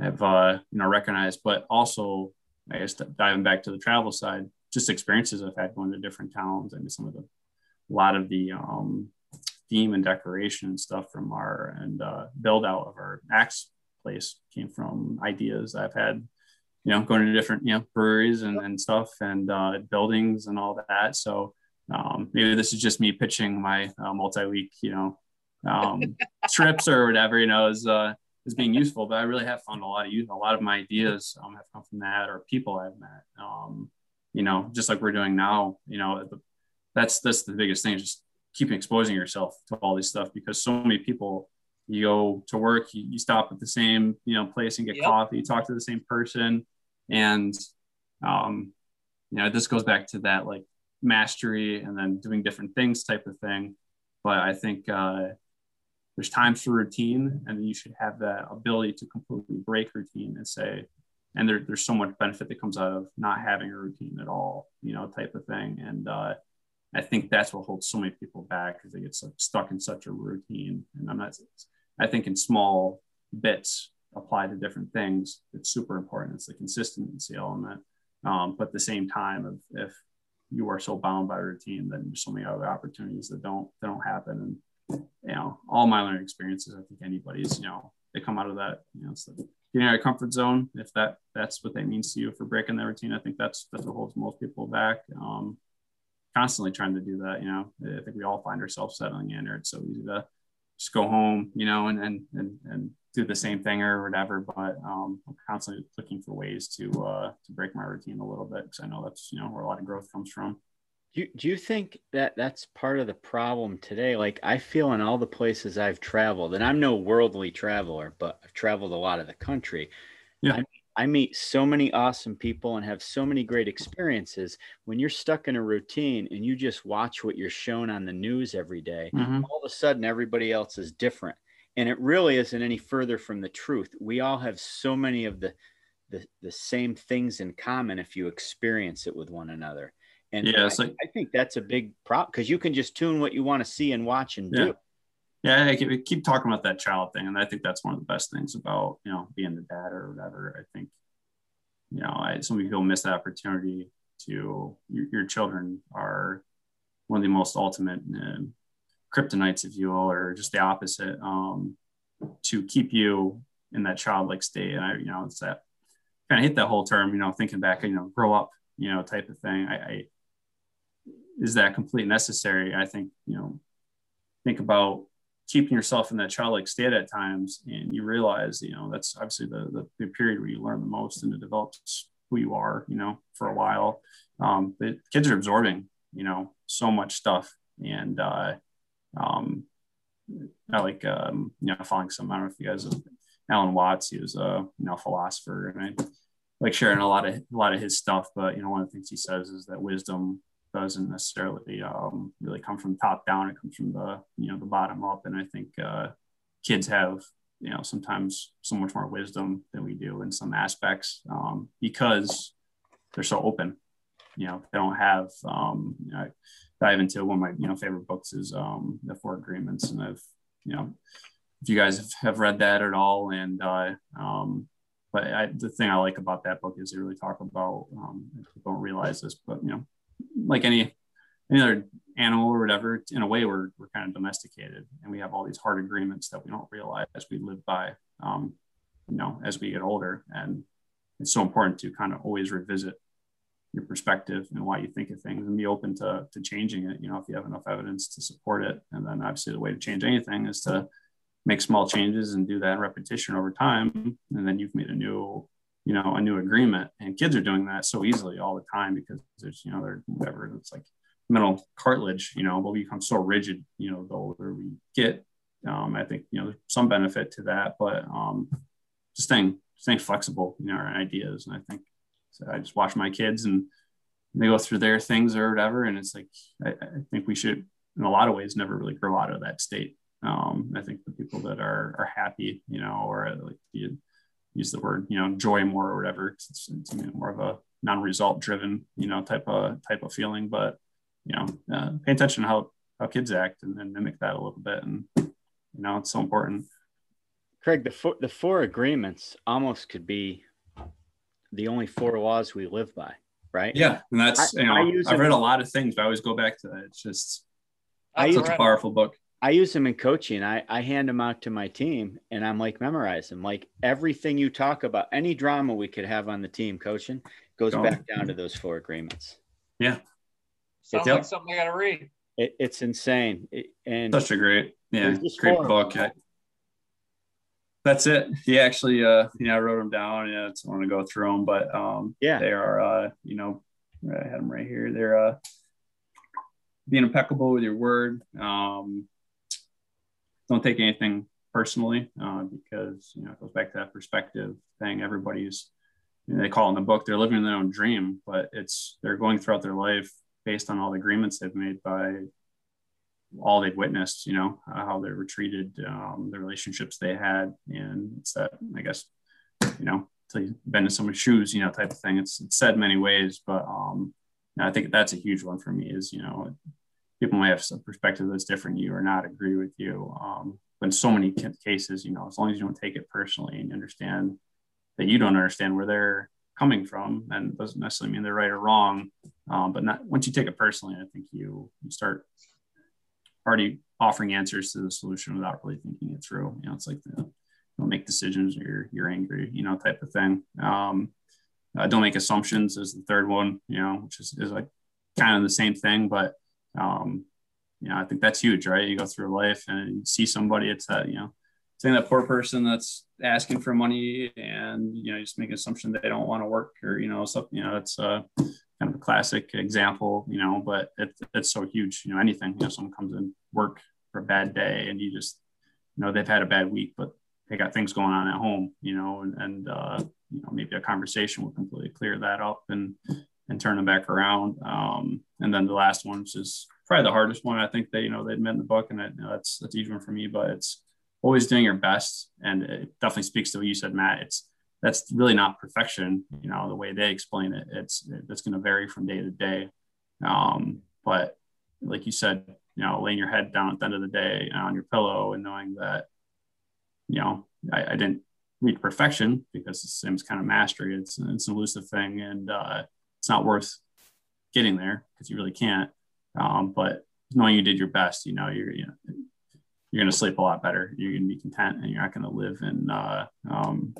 I've uh, you know recognized, but also I guess diving back to the travel side, just experiences I've had going to different towns and some of the a lot of the um, theme and decoration and stuff from our and uh, build out of our axe place came from ideas I've had you know, going to different, you know, breweries and, and stuff and uh, buildings and all that. So um, maybe this is just me pitching my uh, multi-week, you know, um, trips or whatever, you know, is, uh, is being useful, but I really have found a lot of use. A lot of my ideas um, have come from that or people I've met, um, you know, just like we're doing now, you know, that's, that's the biggest thing, just keeping exposing yourself to all this stuff because so many people you go to work, you, you stop at the same, you know, place and get yep. coffee, you talk to the same person, and um, you know this goes back to that like mastery and then doing different things type of thing but i think uh, there's times for routine and you should have that ability to completely break routine and say and there, there's so much benefit that comes out of not having a routine at all you know type of thing and uh, i think that's what holds so many people back because they get so, stuck in such a routine and i'm not i think in small bits apply to different things, it's super important. It's the consistency element. Um, but at the same time, if, if you are so bound by routine, then there's so many other opportunities that don't that don't happen. And you know, all my learning experiences, I think anybody's, you know, they come out of that, you know, it's the getting out of comfort zone. If that that's what that means to you for breaking that routine, I think that's that's what holds most people back. Um, constantly trying to do that, you know, I think we all find ourselves settling in, or it's so easy to just go home, you know, and and and, and do the same thing or whatever. But um, I'm constantly looking for ways to uh, to break my routine a little bit because I know that's you know where a lot of growth comes from. Do you, do you think that that's part of the problem today? Like I feel in all the places I've traveled, and I'm no worldly traveler, but I've traveled a lot of the country. Yeah. I I meet so many awesome people and have so many great experiences. When you're stuck in a routine and you just watch what you're shown on the news every day, mm-hmm. all of a sudden everybody else is different. And it really isn't any further from the truth. We all have so many of the the, the same things in common if you experience it with one another. And yeah, I, like, I think that's a big problem because you can just tune what you want to see and watch and yeah. do yeah, I keep, keep talking about that child thing, and I think that's one of the best things about you know being the dad or whatever. I think you know I, some people miss that opportunity to your, your children are one of the most ultimate uh, kryptonites, if you will, or just the opposite, um, to keep you in that childlike state. And I, you know, it's that kind of hit that whole term, you know, thinking back, you know, grow up, you know, type of thing. I, I is that complete necessary? I think, you know, think about keeping yourself in that childlike state at times and you realize you know that's obviously the, the, the period where you learn the most and it develops who you are you know for a while um, but kids are absorbing you know so much stuff and uh, um, I like um, you know following some I don't know if you guys have, Alan Watts he was a you know philosopher and I like sharing a lot of a lot of his stuff but you know one of the things he says is that wisdom doesn't necessarily um, really come from top down. It comes from the you know the bottom up, and I think uh, kids have you know sometimes so much more wisdom than we do in some aspects um, because they're so open. you know, they don't have, um, you know, I dive into one of my, you know, favorite books is um, The Four Agreements. And I've, you know, if you guys have, read that at all. And, uh, um, but I, the thing I like about that book is they really talk about, um, people don't realize this, but, you know, like any, any other animal or whatever, in a way, we're, we're kind of domesticated and we have all these hard agreements that we don't realize we live by, um, you know, as we get older. And it's so important to kind of always revisit your perspective and why you think of things and be open to, to changing it, you know, if you have enough evidence to support it. And then obviously the way to change anything is to make small changes and do that repetition over time. And then you've made a new, you know, a new agreement. And kids are doing that so easily all the time because there's, you know, they're whatever, it's like mental cartilage, you know, we become so rigid, you know, the older we get. Um, I think, you know, there's some benefit to that, but um, just staying, staying flexible, you know, our ideas. And I think so I just watch my kids and they go through their things or whatever. And it's like, I, I think we should, in a lot of ways, never really grow out of that state. Um, I think the people that are, are happy, you know, or like you use the word, you know, joy more or whatever, it's, it's more of a non-result driven, you know, type of, type of feeling, but, you know, uh, pay attention to how, how kids act and then mimic that a little bit. And, you know, it's so important. Craig, the four, the four agreements almost could be the only four laws we live by, right? Yeah, and that's I, you know I have read a lot of things, but I always go back to that. It's just I such a powerful book. I use them in coaching. I, I hand them out to my team and I'm like, memorize them. Like everything you talk about, any drama we could have on the team coaching goes back down to those four agreements. Yeah. Sounds like something I got to read. It, it's insane. It, and such a great, yeah, great book that's it. He actually, uh, you know, I wrote them down. Yeah, I don't want to go through them, but um, yeah, they are, uh, you know, I had them right here. They're uh, being impeccable with your word. Um, don't take anything personally uh, because you know it goes back to that perspective thing. Everybody's you know, they call in the book they're living their own dream, but it's they're going throughout their life based on all the agreements they've made by all they've witnessed, you know, how they were treated, um, the relationships they had. And it's that, I guess, you know, till you've been in someone's shoes, you know, type of thing. It's, it's said many ways, but um, I think that's a huge one for me is, you know, people may have some perspective that's different you or not agree with you. Um, but in so many cases, you know, as long as you don't take it personally and you understand that you don't understand where they're coming from and doesn't necessarily mean they're right or wrong. Um, but not once you take it personally, I think you, you start already offering answers to the solution without really thinking it through. You know, it's like the, don't make decisions or you're, you're angry, you know, type of thing. Um, uh, don't make assumptions is the third one, you know, which is, is like kind of the same thing, but, um, you know, I think that's huge, right? You go through life and you see somebody, it's that, you know, saying that poor person that's asking for money and, you know, just make an assumption they don't want to work or, you know, something, you know, it's, uh, kind of a classic example, you know, but it, it's so huge, you know, anything, you know, someone comes in work for a bad day and you just, you know, they've had a bad week, but they got things going on at home, you know, and, and uh, you know, maybe a conversation will completely clear that up and, and turn them back around. Um, and then the last one, which is probably the hardest one, I think that, you know, they admit in the book and it, you know, that's, that's one for me, but it's always doing your best. And it definitely speaks to what you said, Matt, it's, that's really not perfection you know the way they explain it it's it's going to vary from day to day um, but like you said you know laying your head down at the end of the day on your pillow and knowing that you know i, I didn't reach perfection because the same kind of mastery it's, it's an elusive thing and uh, it's not worth getting there because you really can't um, but knowing you did your best you know you're you know, you're going to sleep a lot better you're going to be content and you're not going to live in uh, um,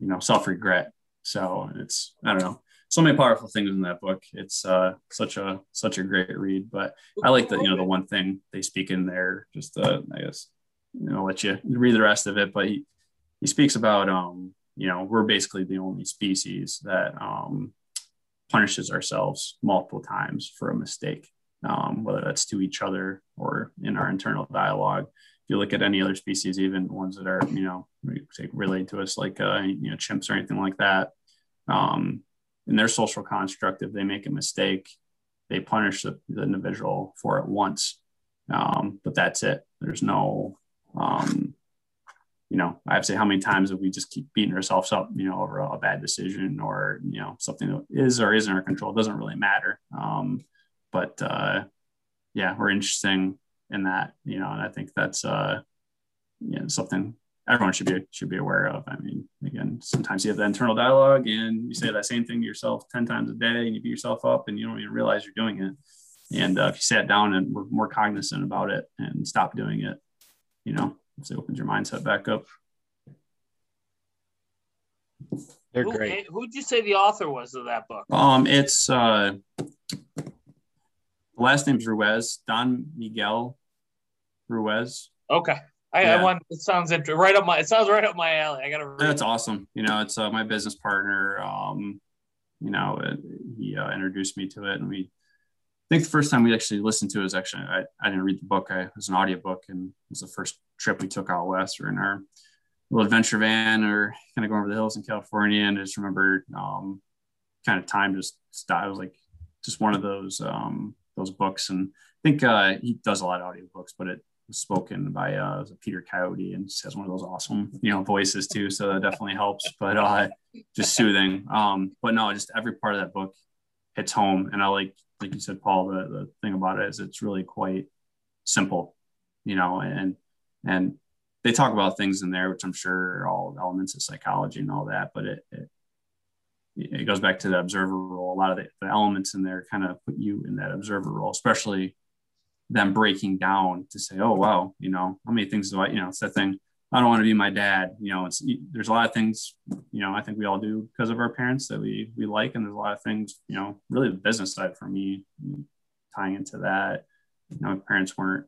you know self regret. So it's I don't know so many powerful things in that book. It's uh, such a such a great read. But I like that you know the one thing they speak in there. Just uh, I guess you know let you read the rest of it. But he he speaks about um, you know we're basically the only species that um, punishes ourselves multiple times for a mistake, um, whether that's to each other or in our internal dialogue If you look at any other species, even ones that are, you know, related to us, like, uh, you know, chimps or anything like that, um, in their social construct, if they make a mistake, they punish the, the individual for it once. Um, but that's it. There's no, um, you know, I have to say how many times have we just keep beating ourselves up, you know, over a bad decision or, you know, something that is or isn't our control. It doesn't really matter. Um, but uh, yeah, we're interesting in that, you know, and I think that's uh, you know, something everyone should be should be aware of. I mean, again, sometimes you have the internal dialogue and you say that same thing to yourself 10 times a day and you beat yourself up and you don't even realize you're doing it. And uh, if you sat down and were more cognizant about it and stop doing it, you know, it opens your mindset back up. They're Who, great. Who'd you say the author was of that book? Um, it's uh, the last name's Ruiz, Don Miguel Ruiz. Okay. I, Yeah. I want. It sounds right up my. It sounds right up my alley. I gotta read. That's it. awesome. You know, it's uh, my business partner. Um, you know, uh, he uh, introduced me to it, and we. Think the first time we actually listened to it was actually I, I didn't read the book. I, it was an audiobook, and it was the first trip we took out west. We are in our little adventure van, or kind of going over the hills in California, and I just remember um, kind of time just stopped. It was like just one of those um, those books, and I think uh, he does a lot of audiobooks, but it was spoken by uh, Peter Coyote and just has one of those awesome, you know, voices too. So that definitely helps, but uh, just soothing. Um, but no, just every part of that book hits home. And I like, like you said, Paul, the, the thing about it is it's really quite simple, you know, and, and they talk about things in there, which I'm sure are all elements of psychology and all that, but it, it, it goes back to the observer role. A lot of the, the elements in there kind of put you in that observer role, especially them breaking down to say, oh wow, you know, how many things do I, you know, it's that thing. I don't want to be my dad. You know, it's there's a lot of things, you know, I think we all do because of our parents that we we like, and there's a lot of things, you know, really the business side for me tying into that. You know, parents weren't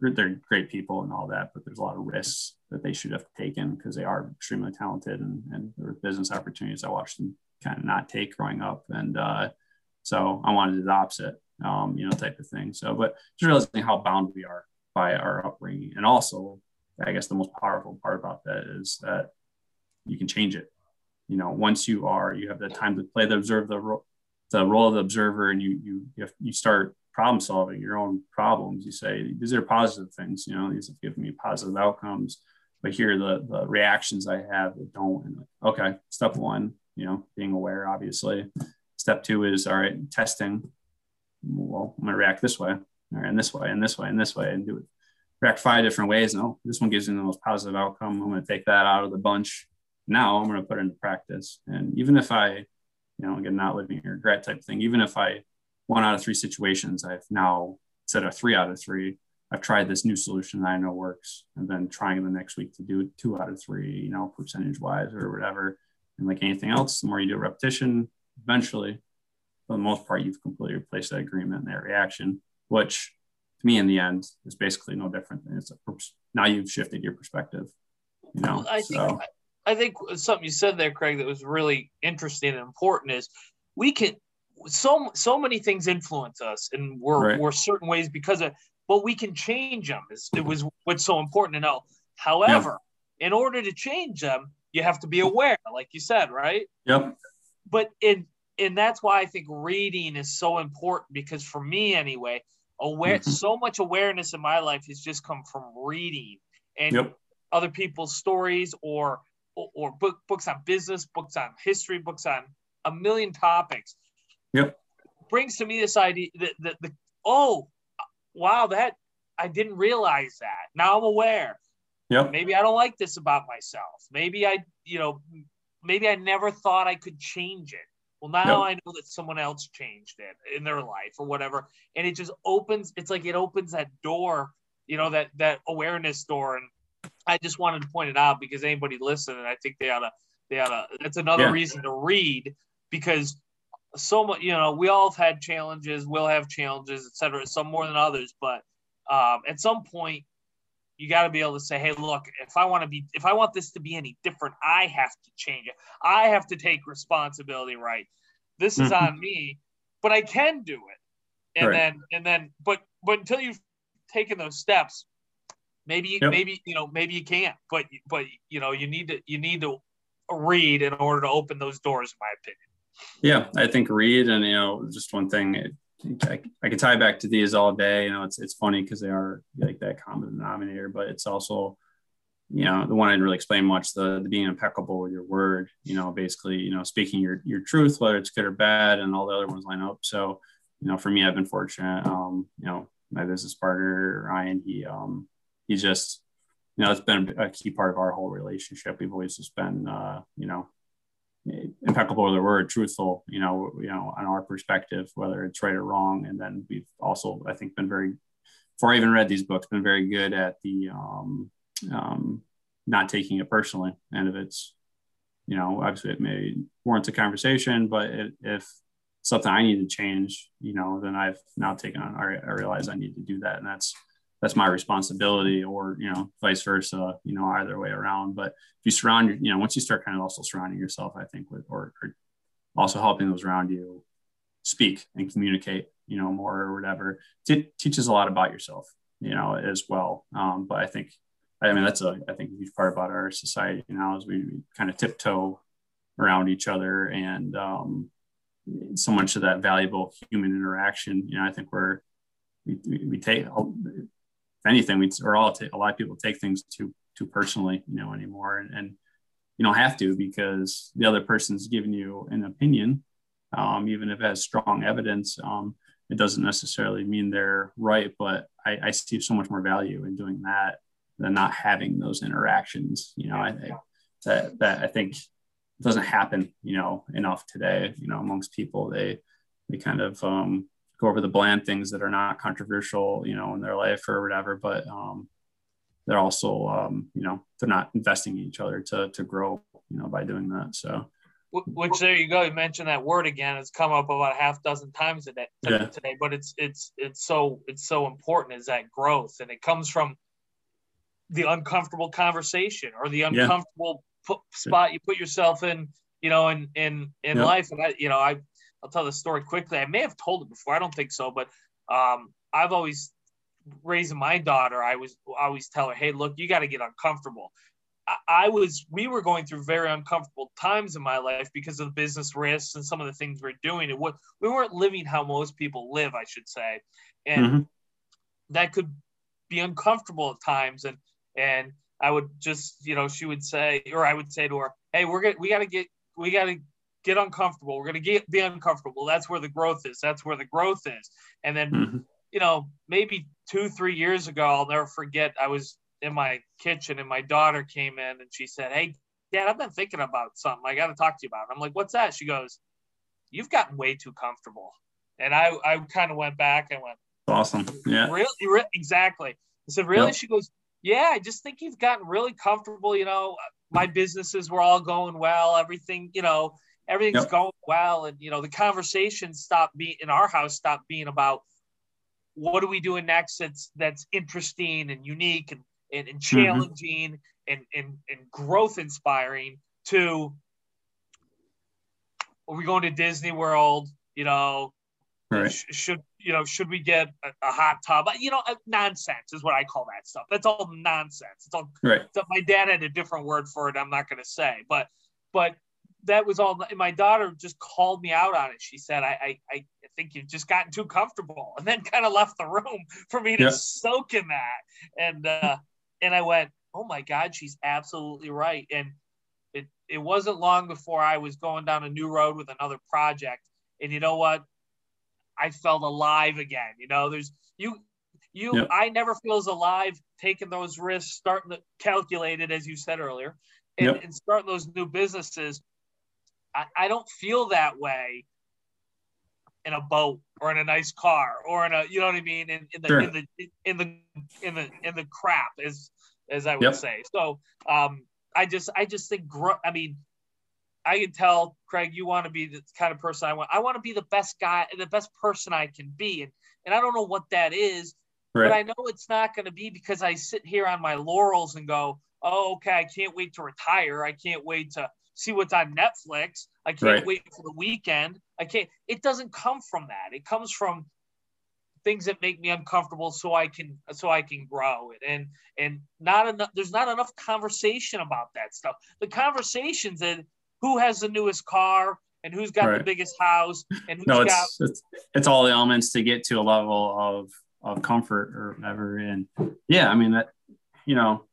they're great people and all that, but there's a lot of risks that they should have taken because they are extremely talented and and there were business opportunities I watched them kind of not take growing up, and uh, so I wanted the opposite um, you know, type of thing. So, but just realizing how bound we are by our upbringing. And also, I guess the most powerful part about that is that you can change it. You know, once you are, you have the time to play the observe the role, the role of the observer, and you you you, have, you start problem solving your own problems. You say these are positive things. You know, these have given me positive outcomes. But here the the reactions I have that don't. And okay, step one, you know, being aware, obviously. Step two is all right, testing well, I'm to react this way, or in this way, and this way, and this way, and do it. Five different ways. Oh, this one gives me the most positive outcome. I'm going to take that out of the bunch. Now I'm going to put it into practice. And even if I, you know, again, not living in regret type thing, even if I, one out of three situations, I've now instead a three out of three, I've tried this new solution that I know works, and then trying the next week to do two out of three, you know, percentage wise or whatever. And like anything else, the more you do a repetition, eventually for the most part, you've completely replaced that agreement and that reaction, which to me in the end is basically no different than it's a, now you've shifted your perspective. You know, I think so, I think something you said there, Craig, that was really interesting and important is we can so so many things influence us and we're Right. we're certain ways because of but we can change them. It was mm-hmm. what's so important to know. However, in order to change them, you have to be aware, like you said, right? yep, but in and that's why I think reading is so important because for me anyway, aware Mhm. so much awareness in my life has just come from reading and Yep. other people's stories or or, or book, books on business, books on history, books on a million topics. Yep. Brings to me this idea that the, the oh wow that I didn't realize that. Now I'm aware yep, maybe I don't like this about myself. Maybe I, you know, maybe I never thought I could change it. Well, now I know that someone else changed it in their life or whatever, and it just opens. It's like it opens that door, you know, that that awareness door. And I just wanted to point it out because anybody listening, I think they ought to, they ought to. That's another Yeah. reason to read because so much, you know, we all have had challenges. We'll have challenges, et cetera. Some more than others, but um, at some point you got to be able to say hey look if i want to be if i want this to be any different i have to change it i have to take responsibility right this is Mhm. on me but i can do it and Right. then and then but but until you've taken those steps maybe Yep. maybe you know maybe you can't but but you know you need to you need to read in order to open those doors in my opinion yeah. I think read and you know just one thing. I, I can tie back to these all day. You know, it's it's funny because they are like that common denominator, but it's also you know, the one I didn't really explain much, the, the being impeccable with your word, you know, basically, you know, speaking your, your truth, whether it's good or bad, and all the other ones line up. So, you know, for me, I've been fortunate. Um, you know, my business partner, Ryan, he, um, he's just, you know, it's been a key part of our whole relationship. We've always just been, uh, you know, impeccable with the word, truthful, you know, you know, on our perspective, whether it's right or wrong. And then we've also, I think, been very, before I even read these books, been very good at the, um, um, not taking it personally. And if it's, you know, obviously it may warrant a conversation, but it, if something I need to change, you know, then I've now taken on, I, I realize I need to do that. And that's, that's my responsibility or, you know, vice versa, you know, either way around. But if you surround, you know, once you start kind of also surrounding yourself, I think with, or, or also helping those around you speak and communicate, you know, more or whatever, it teaches a lot about yourself, you know, as well. Um, but I think I mean, that's a, I think, a huge part about our society now is we, we kind of tiptoe around each other and um, so much of that valuable human interaction. You know, I think we're, we, we take, if anything, we, or all, a lot of people take things too, too personally, you know, anymore. And, and you don't have to because the other person's giving you an opinion, um, even if it has strong evidence. Um, it doesn't necessarily mean they're right, but I, I see so much more value in doing that than not having those interactions. You know, I think that that I think doesn't happen, you know, enough today. You know, amongst people, they they kind of um, go over the bland things that are not controversial, you know, in their life or whatever. But um, they're also, um, you know, they're not investing in each other to to grow, you know, by doing that. So. Which there you go. You mentioned that word again. It's come up about a half dozen times a day yeah. today, but it's it's it's so it's so important is that growth, and it comes from the uncomfortable conversation or the uncomfortable yeah. spot you put yourself in, you know, in in in yeah. life. And I, you know, I I'll tell the story quickly. I may have told it before. I don't think so, but um, I've always raising my daughter. I was I always tell her, hey, look, you got to get uncomfortable. I, I was we were going through very uncomfortable times in my life because of the business risks and some of the things we're doing. And what we weren't living how most people live, I should say, and mm-hmm. that could be uncomfortable at times. And and I would just, you know, she would say, or I would say to her, "Hey, we're gonna, we got to get, we got to get uncomfortable. We're gonna get be uncomfortable. That's where the growth is. That's where the growth is." And then, mm-hmm. you know, maybe two, three years ago, I'll never forget. I was in my kitchen, and my daughter came in, and she said, "Hey, Dad, I've been thinking about something. I got to talk to you about." It. I'm like, "What's that?" She goes, "You've gotten way too comfortable." And I, I kind of went back and went, "Awesome, yeah, really, really exactly." I said, "Really?" Yep. She goes, yeah, I just think you've gotten really comfortable. You know, my businesses were all going well. Everything, you know, everything's yep. going well. And, you know, the conversation stopped being in our house, stopped being about what are we doing next that's that's interesting and unique and, and, and mm-hmm. challenging mm-hmm. and, and, and growth inspiring to are we going to Disney World? You know, right. should you know, should we get a, a, hot tub? You know, nonsense is what I call that stuff. That's all nonsense. It's all right. So my dad had a different word for it. I'm not going to say, but but that was all. And My daughter just called me out on it. She said, "I I, I think you've just gotten too comfortable," and then kind of left the room for me to yeah. soak in that. And uh, and I went, "Oh my God, she's absolutely right." And it it wasn't long before I was going down a new road with another project. And you know what? I felt alive again. You know, there's you you. I never feel as alive taking those risks, starting to calculate it as you said earlier, and, yep. and starting those new businesses. I, I don't feel that way in a boat or in a nice car or in a you know what I mean in, in the sure. in the in the in the in the crap as as I would yep. say. So um I just I just think I mean I can tell Craig, you want to be the kind of person I want. I want to be the best guy, the best person I can be, and and I don't know what that is, right. but I know it's not going to be because I sit here on my laurels and go, oh, okay, I can't wait to retire. I can't wait to see what's on Netflix. I can't right. wait for the weekend. I can't. It doesn't come from that. It comes from things that make me uncomfortable so I can so I can grow it and and not enough there's not enough conversation about that stuff. The conversations that who has the newest car and who's got right. the biggest house and who's no, it's, got it's, it's all the elements to get to a level of of comfort or whatever and yeah i mean that you know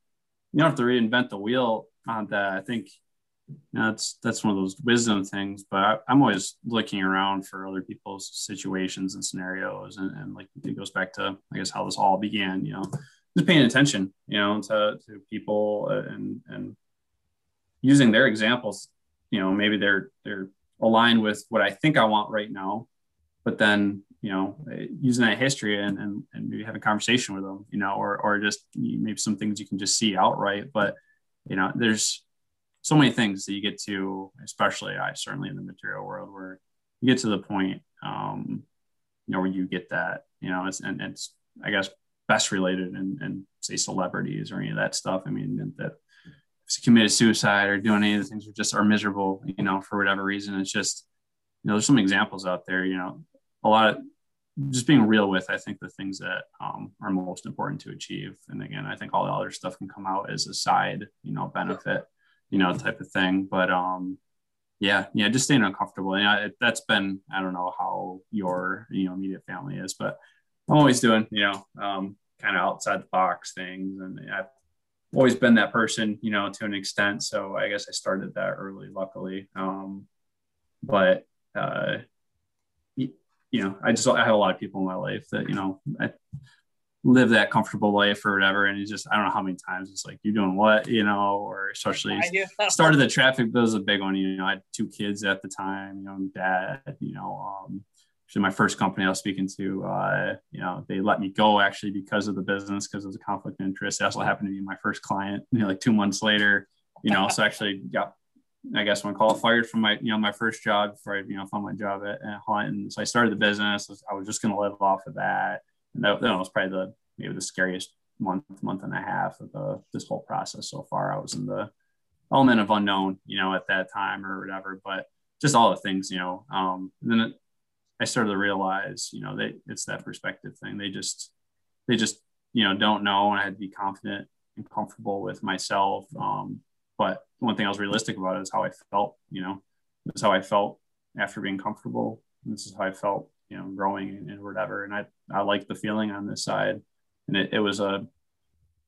you don't have to reinvent the wheel on that. I think you know, that's that's one of those wisdom things. But I, am always looking around for other people's situations and scenarios, and, and like it goes back to I guess how this all began. You know, just paying attention, you know, to to people and and using their examples. You know, maybe they're they're aligned with what I think I want right now, but then you know using that history and, and and maybe have a conversation with them you know or or just maybe some things you can just see outright. But you know there's so many things that you get to especially i certainly in the material world where you get to the point um you know where you get that you know it's and it's i guess best related and and say celebrities or any of that stuff. I mean that committed suicide or doing any of the things are just are miserable you know for whatever reason it's just you know there's some examples out there you know a lot of just being real with, I think the things that um, are most important to achieve. And again, I think all the other stuff can come out as a side, you know, benefit, you know, type of thing. But um, yeah, yeah, just staying uncomfortable. And you know, that's been, I don't know how your, you know, immediate family is, but I'm always doing, you know, um, kind of outside the box things. And I've always been that person, you know, to an extent. So I guess I started that early, luckily. Um, but uh, you know, I just I have a lot of people in my life that you know I live that comfortable life or whatever, and it's just I don't know how many times it's like you're doing what you know, or especially started the traffic bill was a big one. You know, I had two kids at the time, you know, dad, you know. Um, actually my first company I was speaking to, uh, you know, they let me go actually because of the business, because of the conflict of interest. It also happened to be my first client, you know, like two months later, you know, so actually got I guess when I call it fired from my, you know, my first job before I, you know, found my job at, at Hunt. And so I started the business. I was just going to live off of that. And that, that was probably the, maybe the scariest month, month and a half of the, this whole process so far. I was in the element of unknown, you know, at that time or whatever, but just all the things, you know, um, then it, I started to realize, you know, they, it's that perspective thing. They just, they just, you know, don't know. And I had to be confident and comfortable with myself. Um, but one thing I was realistic about is how I felt, you know, this is how I felt after being comfortable. This is how I felt, you know, growing and, and whatever. And I, I liked the feeling on this side. And it, it was a,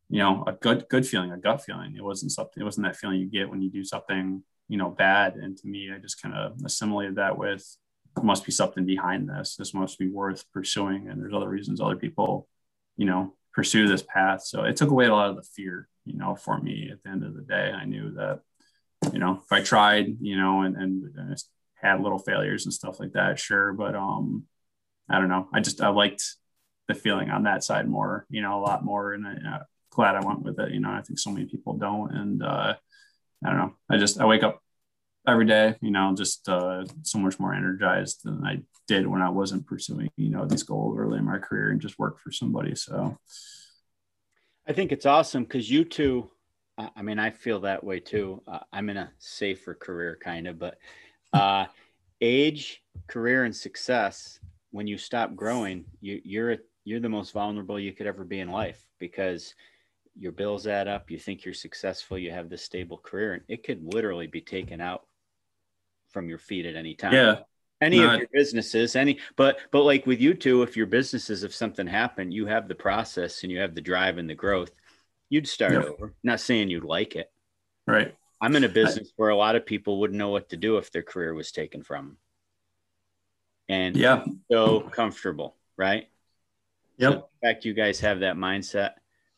you know, a good, good feeling, a gut feeling. It wasn't something, it wasn't that feeling you get when you do something, you know, bad. And to me, I just kind of assimilated that with must be something behind this. This must be worth pursuing. And there's other reasons other people, you know, pursue this path. So it took away a lot of the fear, you know, for me at the end of the day. I knew that, you know, if I tried, you know, and, and, and had little failures and stuff like that, sure. But um, I don't know. I just, I liked the feeling on that side more, you know, a lot more. And I, am glad I went with it. You know, I think so many people don't. And uh, I don't know. I just, I wake up every day, you know, just uh, so much more energized than I did when I wasn't pursuing, you know, these goals early in my career and just work for somebody. So I think it's awesome because you two, I mean, I feel that way too. Uh, I'm in a safer career kind of, but uh, age, career, and success. When you stop growing, you, you're you're the most vulnerable you could ever be in life because your bills add up. You think you're successful. You have this stable career, and it could literally be taken out from your feet at any time. Yeah, any Not, of your businesses any but but like with you two if your businesses if something happened you have the process and you have the drive and the growth you'd start yep. over. Not saying you'd like it. Right. I'm in a business I, where a lot of people wouldn't know what to do if their career was taken from them and yeah. so comfortable right? Yep. so the fact you guys have that mindset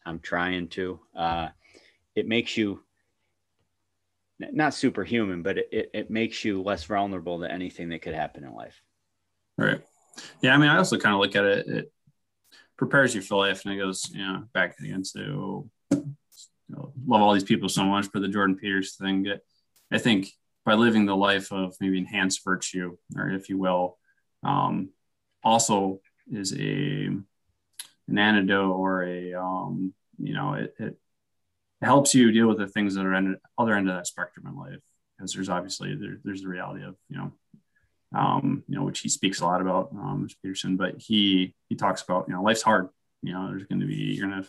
i'm trying to uh it makes you not superhuman, but it, it makes you less vulnerable to anything that could happen in life. Right. Yeah. I mean, I also kind of look at it, it prepares you for life and it goes, you know, back against to you know, love all these people so much, but the Jordan Peterson thing, I think by living the life of maybe enhanced virtue, or if you will, um, also is a an antidote or a um, you know it, it it helps you deal with the things that are the other end of that spectrum in life because there's obviously there, there's the reality of you know um, you know which he speaks a lot about um, Mr. Peterson but he he talks about you know life's hard. You know there's going to be you're going to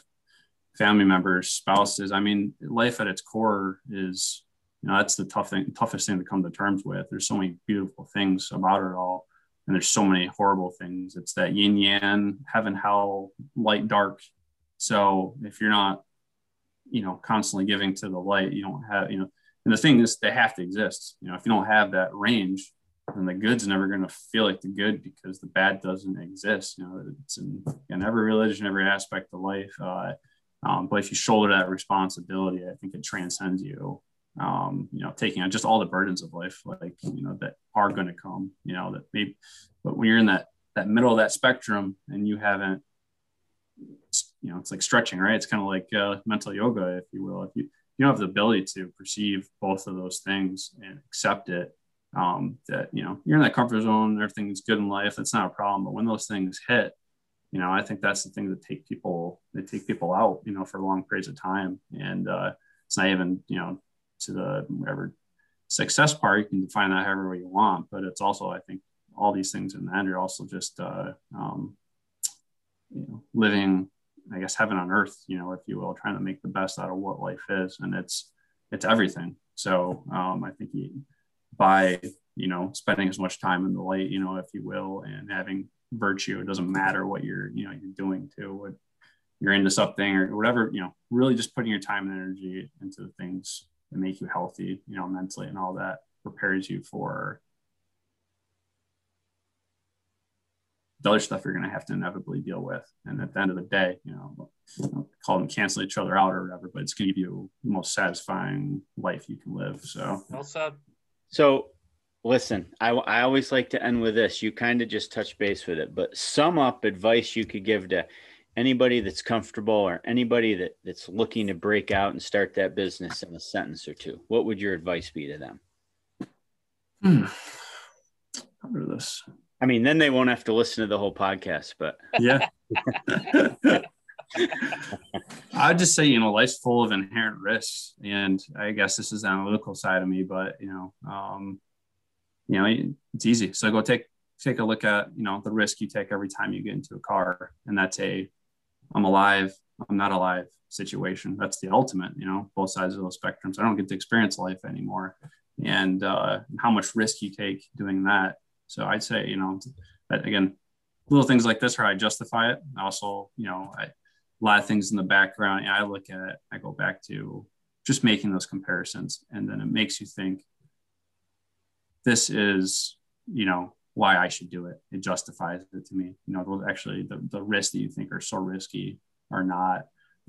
family members spouses. I mean life at its core is you know that's the tough thing toughest thing to come to terms with. There's so many beautiful things about it all and there's so many horrible things. It's that yin yang heaven hell light dark. So if you're not you know, constantly giving to the light, you don't have, you know, and the thing is they have to exist. You know, if you don't have that range, then the good's never going to feel like the good because the bad doesn't exist. You know, it's in, in every religion, every aspect of life. Uh, um, but if you shoulder that responsibility, I think it transcends you. Um, you know, taking on just all the burdens of life, like you know, that are going to come. You know, that maybe, but when you're in that that middle of that spectrum and you haven't, you know, it's like stretching, right? It's kind of like uh, mental yoga, if you will. If you you don't have the ability to perceive both of those things and accept it, um, that you know you're in that comfort zone, everything's good in life. That's not a problem. But when those things hit, you know, I think that's the thing that take people they take people out, you know, for long periods of time. And uh, it's not even, you know, to the whatever success part, you can define that however you want. But it's also, I think, all these things in the end are also just, uh, um, you know, living, I guess, heaven on earth, you know, if you will, trying to make the best out of what life is, and it's it's everything. So um, I think you, by you know spending as much time in the light, you know, if you will, and having virtue. It doesn't matter what you're, you know, you're doing to what you're into something or whatever, you know, really just putting your time and energy into the things that make you healthy, you know, mentally and all that prepares you for the other stuff you're going to have to inevitably deal with. And at the end of the day, you know, call them cancel each other out or whatever, but it's going to give you the most satisfying life you can live. So well said. So Listen, I, I always like to end with this. You kind of just touch base with it, but sum up advice you could give to anybody that's comfortable or anybody that, that's looking to break out and start that business in a sentence or two. What would your advice be to them? Hmm. Cover this. I mean, then they won't have to listen to the whole podcast, but yeah. I'd just say, you know, life's full of inherent risks. And I guess this is the analytical side of me, but, you know, um, you know it's easy so go take take a look at you know the risk you take every time you get into a car and that's a i'm alive i'm not alive situation that's the ultimate you know both sides of those spectrums i don't get to experience life anymore and uh, how much risk you take doing that so i'd say you know that, again little things like this where i justify it also you know I, a lot of things in the background i look at it i go back to just making those comparisons and then it makes you think this is, you know, why I should do it. It justifies it to me. You know, those actually the, the risks that you think are so risky are not.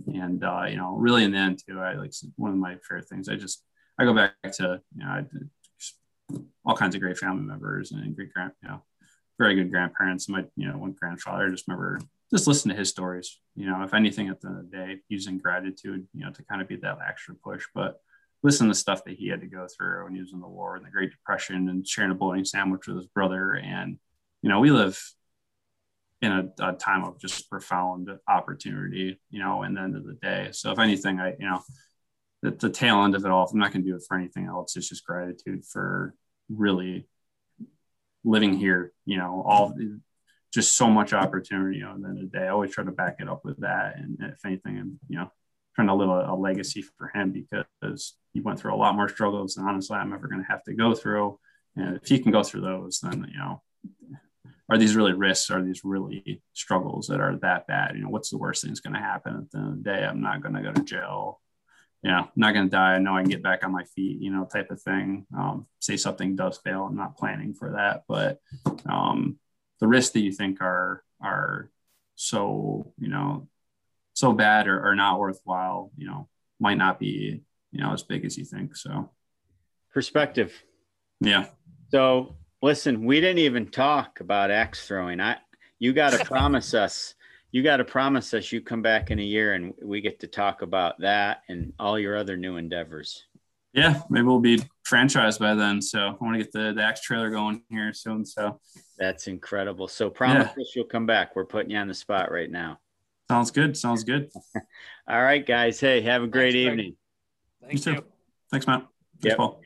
And uh, you know, really in the end too, I like one of my favorite things. I just I go back to you know I, all kinds of great family members and great grand you know very good grandparents. My you know one grandfather I just remember just listen to his stories. You know, if anything at the end of the day, using gratitude, you know, to kind of be that extra push. But listen to stuff that he had to go through when he was in the war and the Great Depression and sharing a bologna sandwich with his brother. And, you know, we live in a, a, time of just profound opportunity, you know, in the end of the day. So if anything, I, you know, the, the tail end of it all, I'm not going to do it for anything else, it's just gratitude for really living here, you know, all just so much opportunity, at the end of the day, I always try to back it up with that. And if anything, and, you know, trying to live a, a, legacy for him because he went through a lot more struggles than honestly I'm ever going to have to go through. And if he can go through those, then you know, are these really risks? Are these really struggles that are that bad? You know, what's the worst thing that's going to happen at the end of the day? I'm not going to go to jail. You know, I'm not going to die. I know I can get back on my feet. You know, type of thing. Um, say something does fail. I'm not planning for that, but um, the risks that you think are are so you know so bad or, or not worthwhile, you know, might not be, you know, as big as you think. So perspective. Yeah. So listen, we didn't even talk about axe throwing. I you gotta promise us you got to promise us you come back in a year and we get to talk about that and all your other new endeavors. Yeah, maybe we'll be franchised by then. So I want to get the, the axe trailer going here soon. So that's incredible. So promise yeah. us you'll come back. We're putting you on the spot right now. Sounds good. Sounds good. All right, guys. Hey, have a great Thanks, evening. Thank you. Thanks, Matt. Thanks, yep. Paul.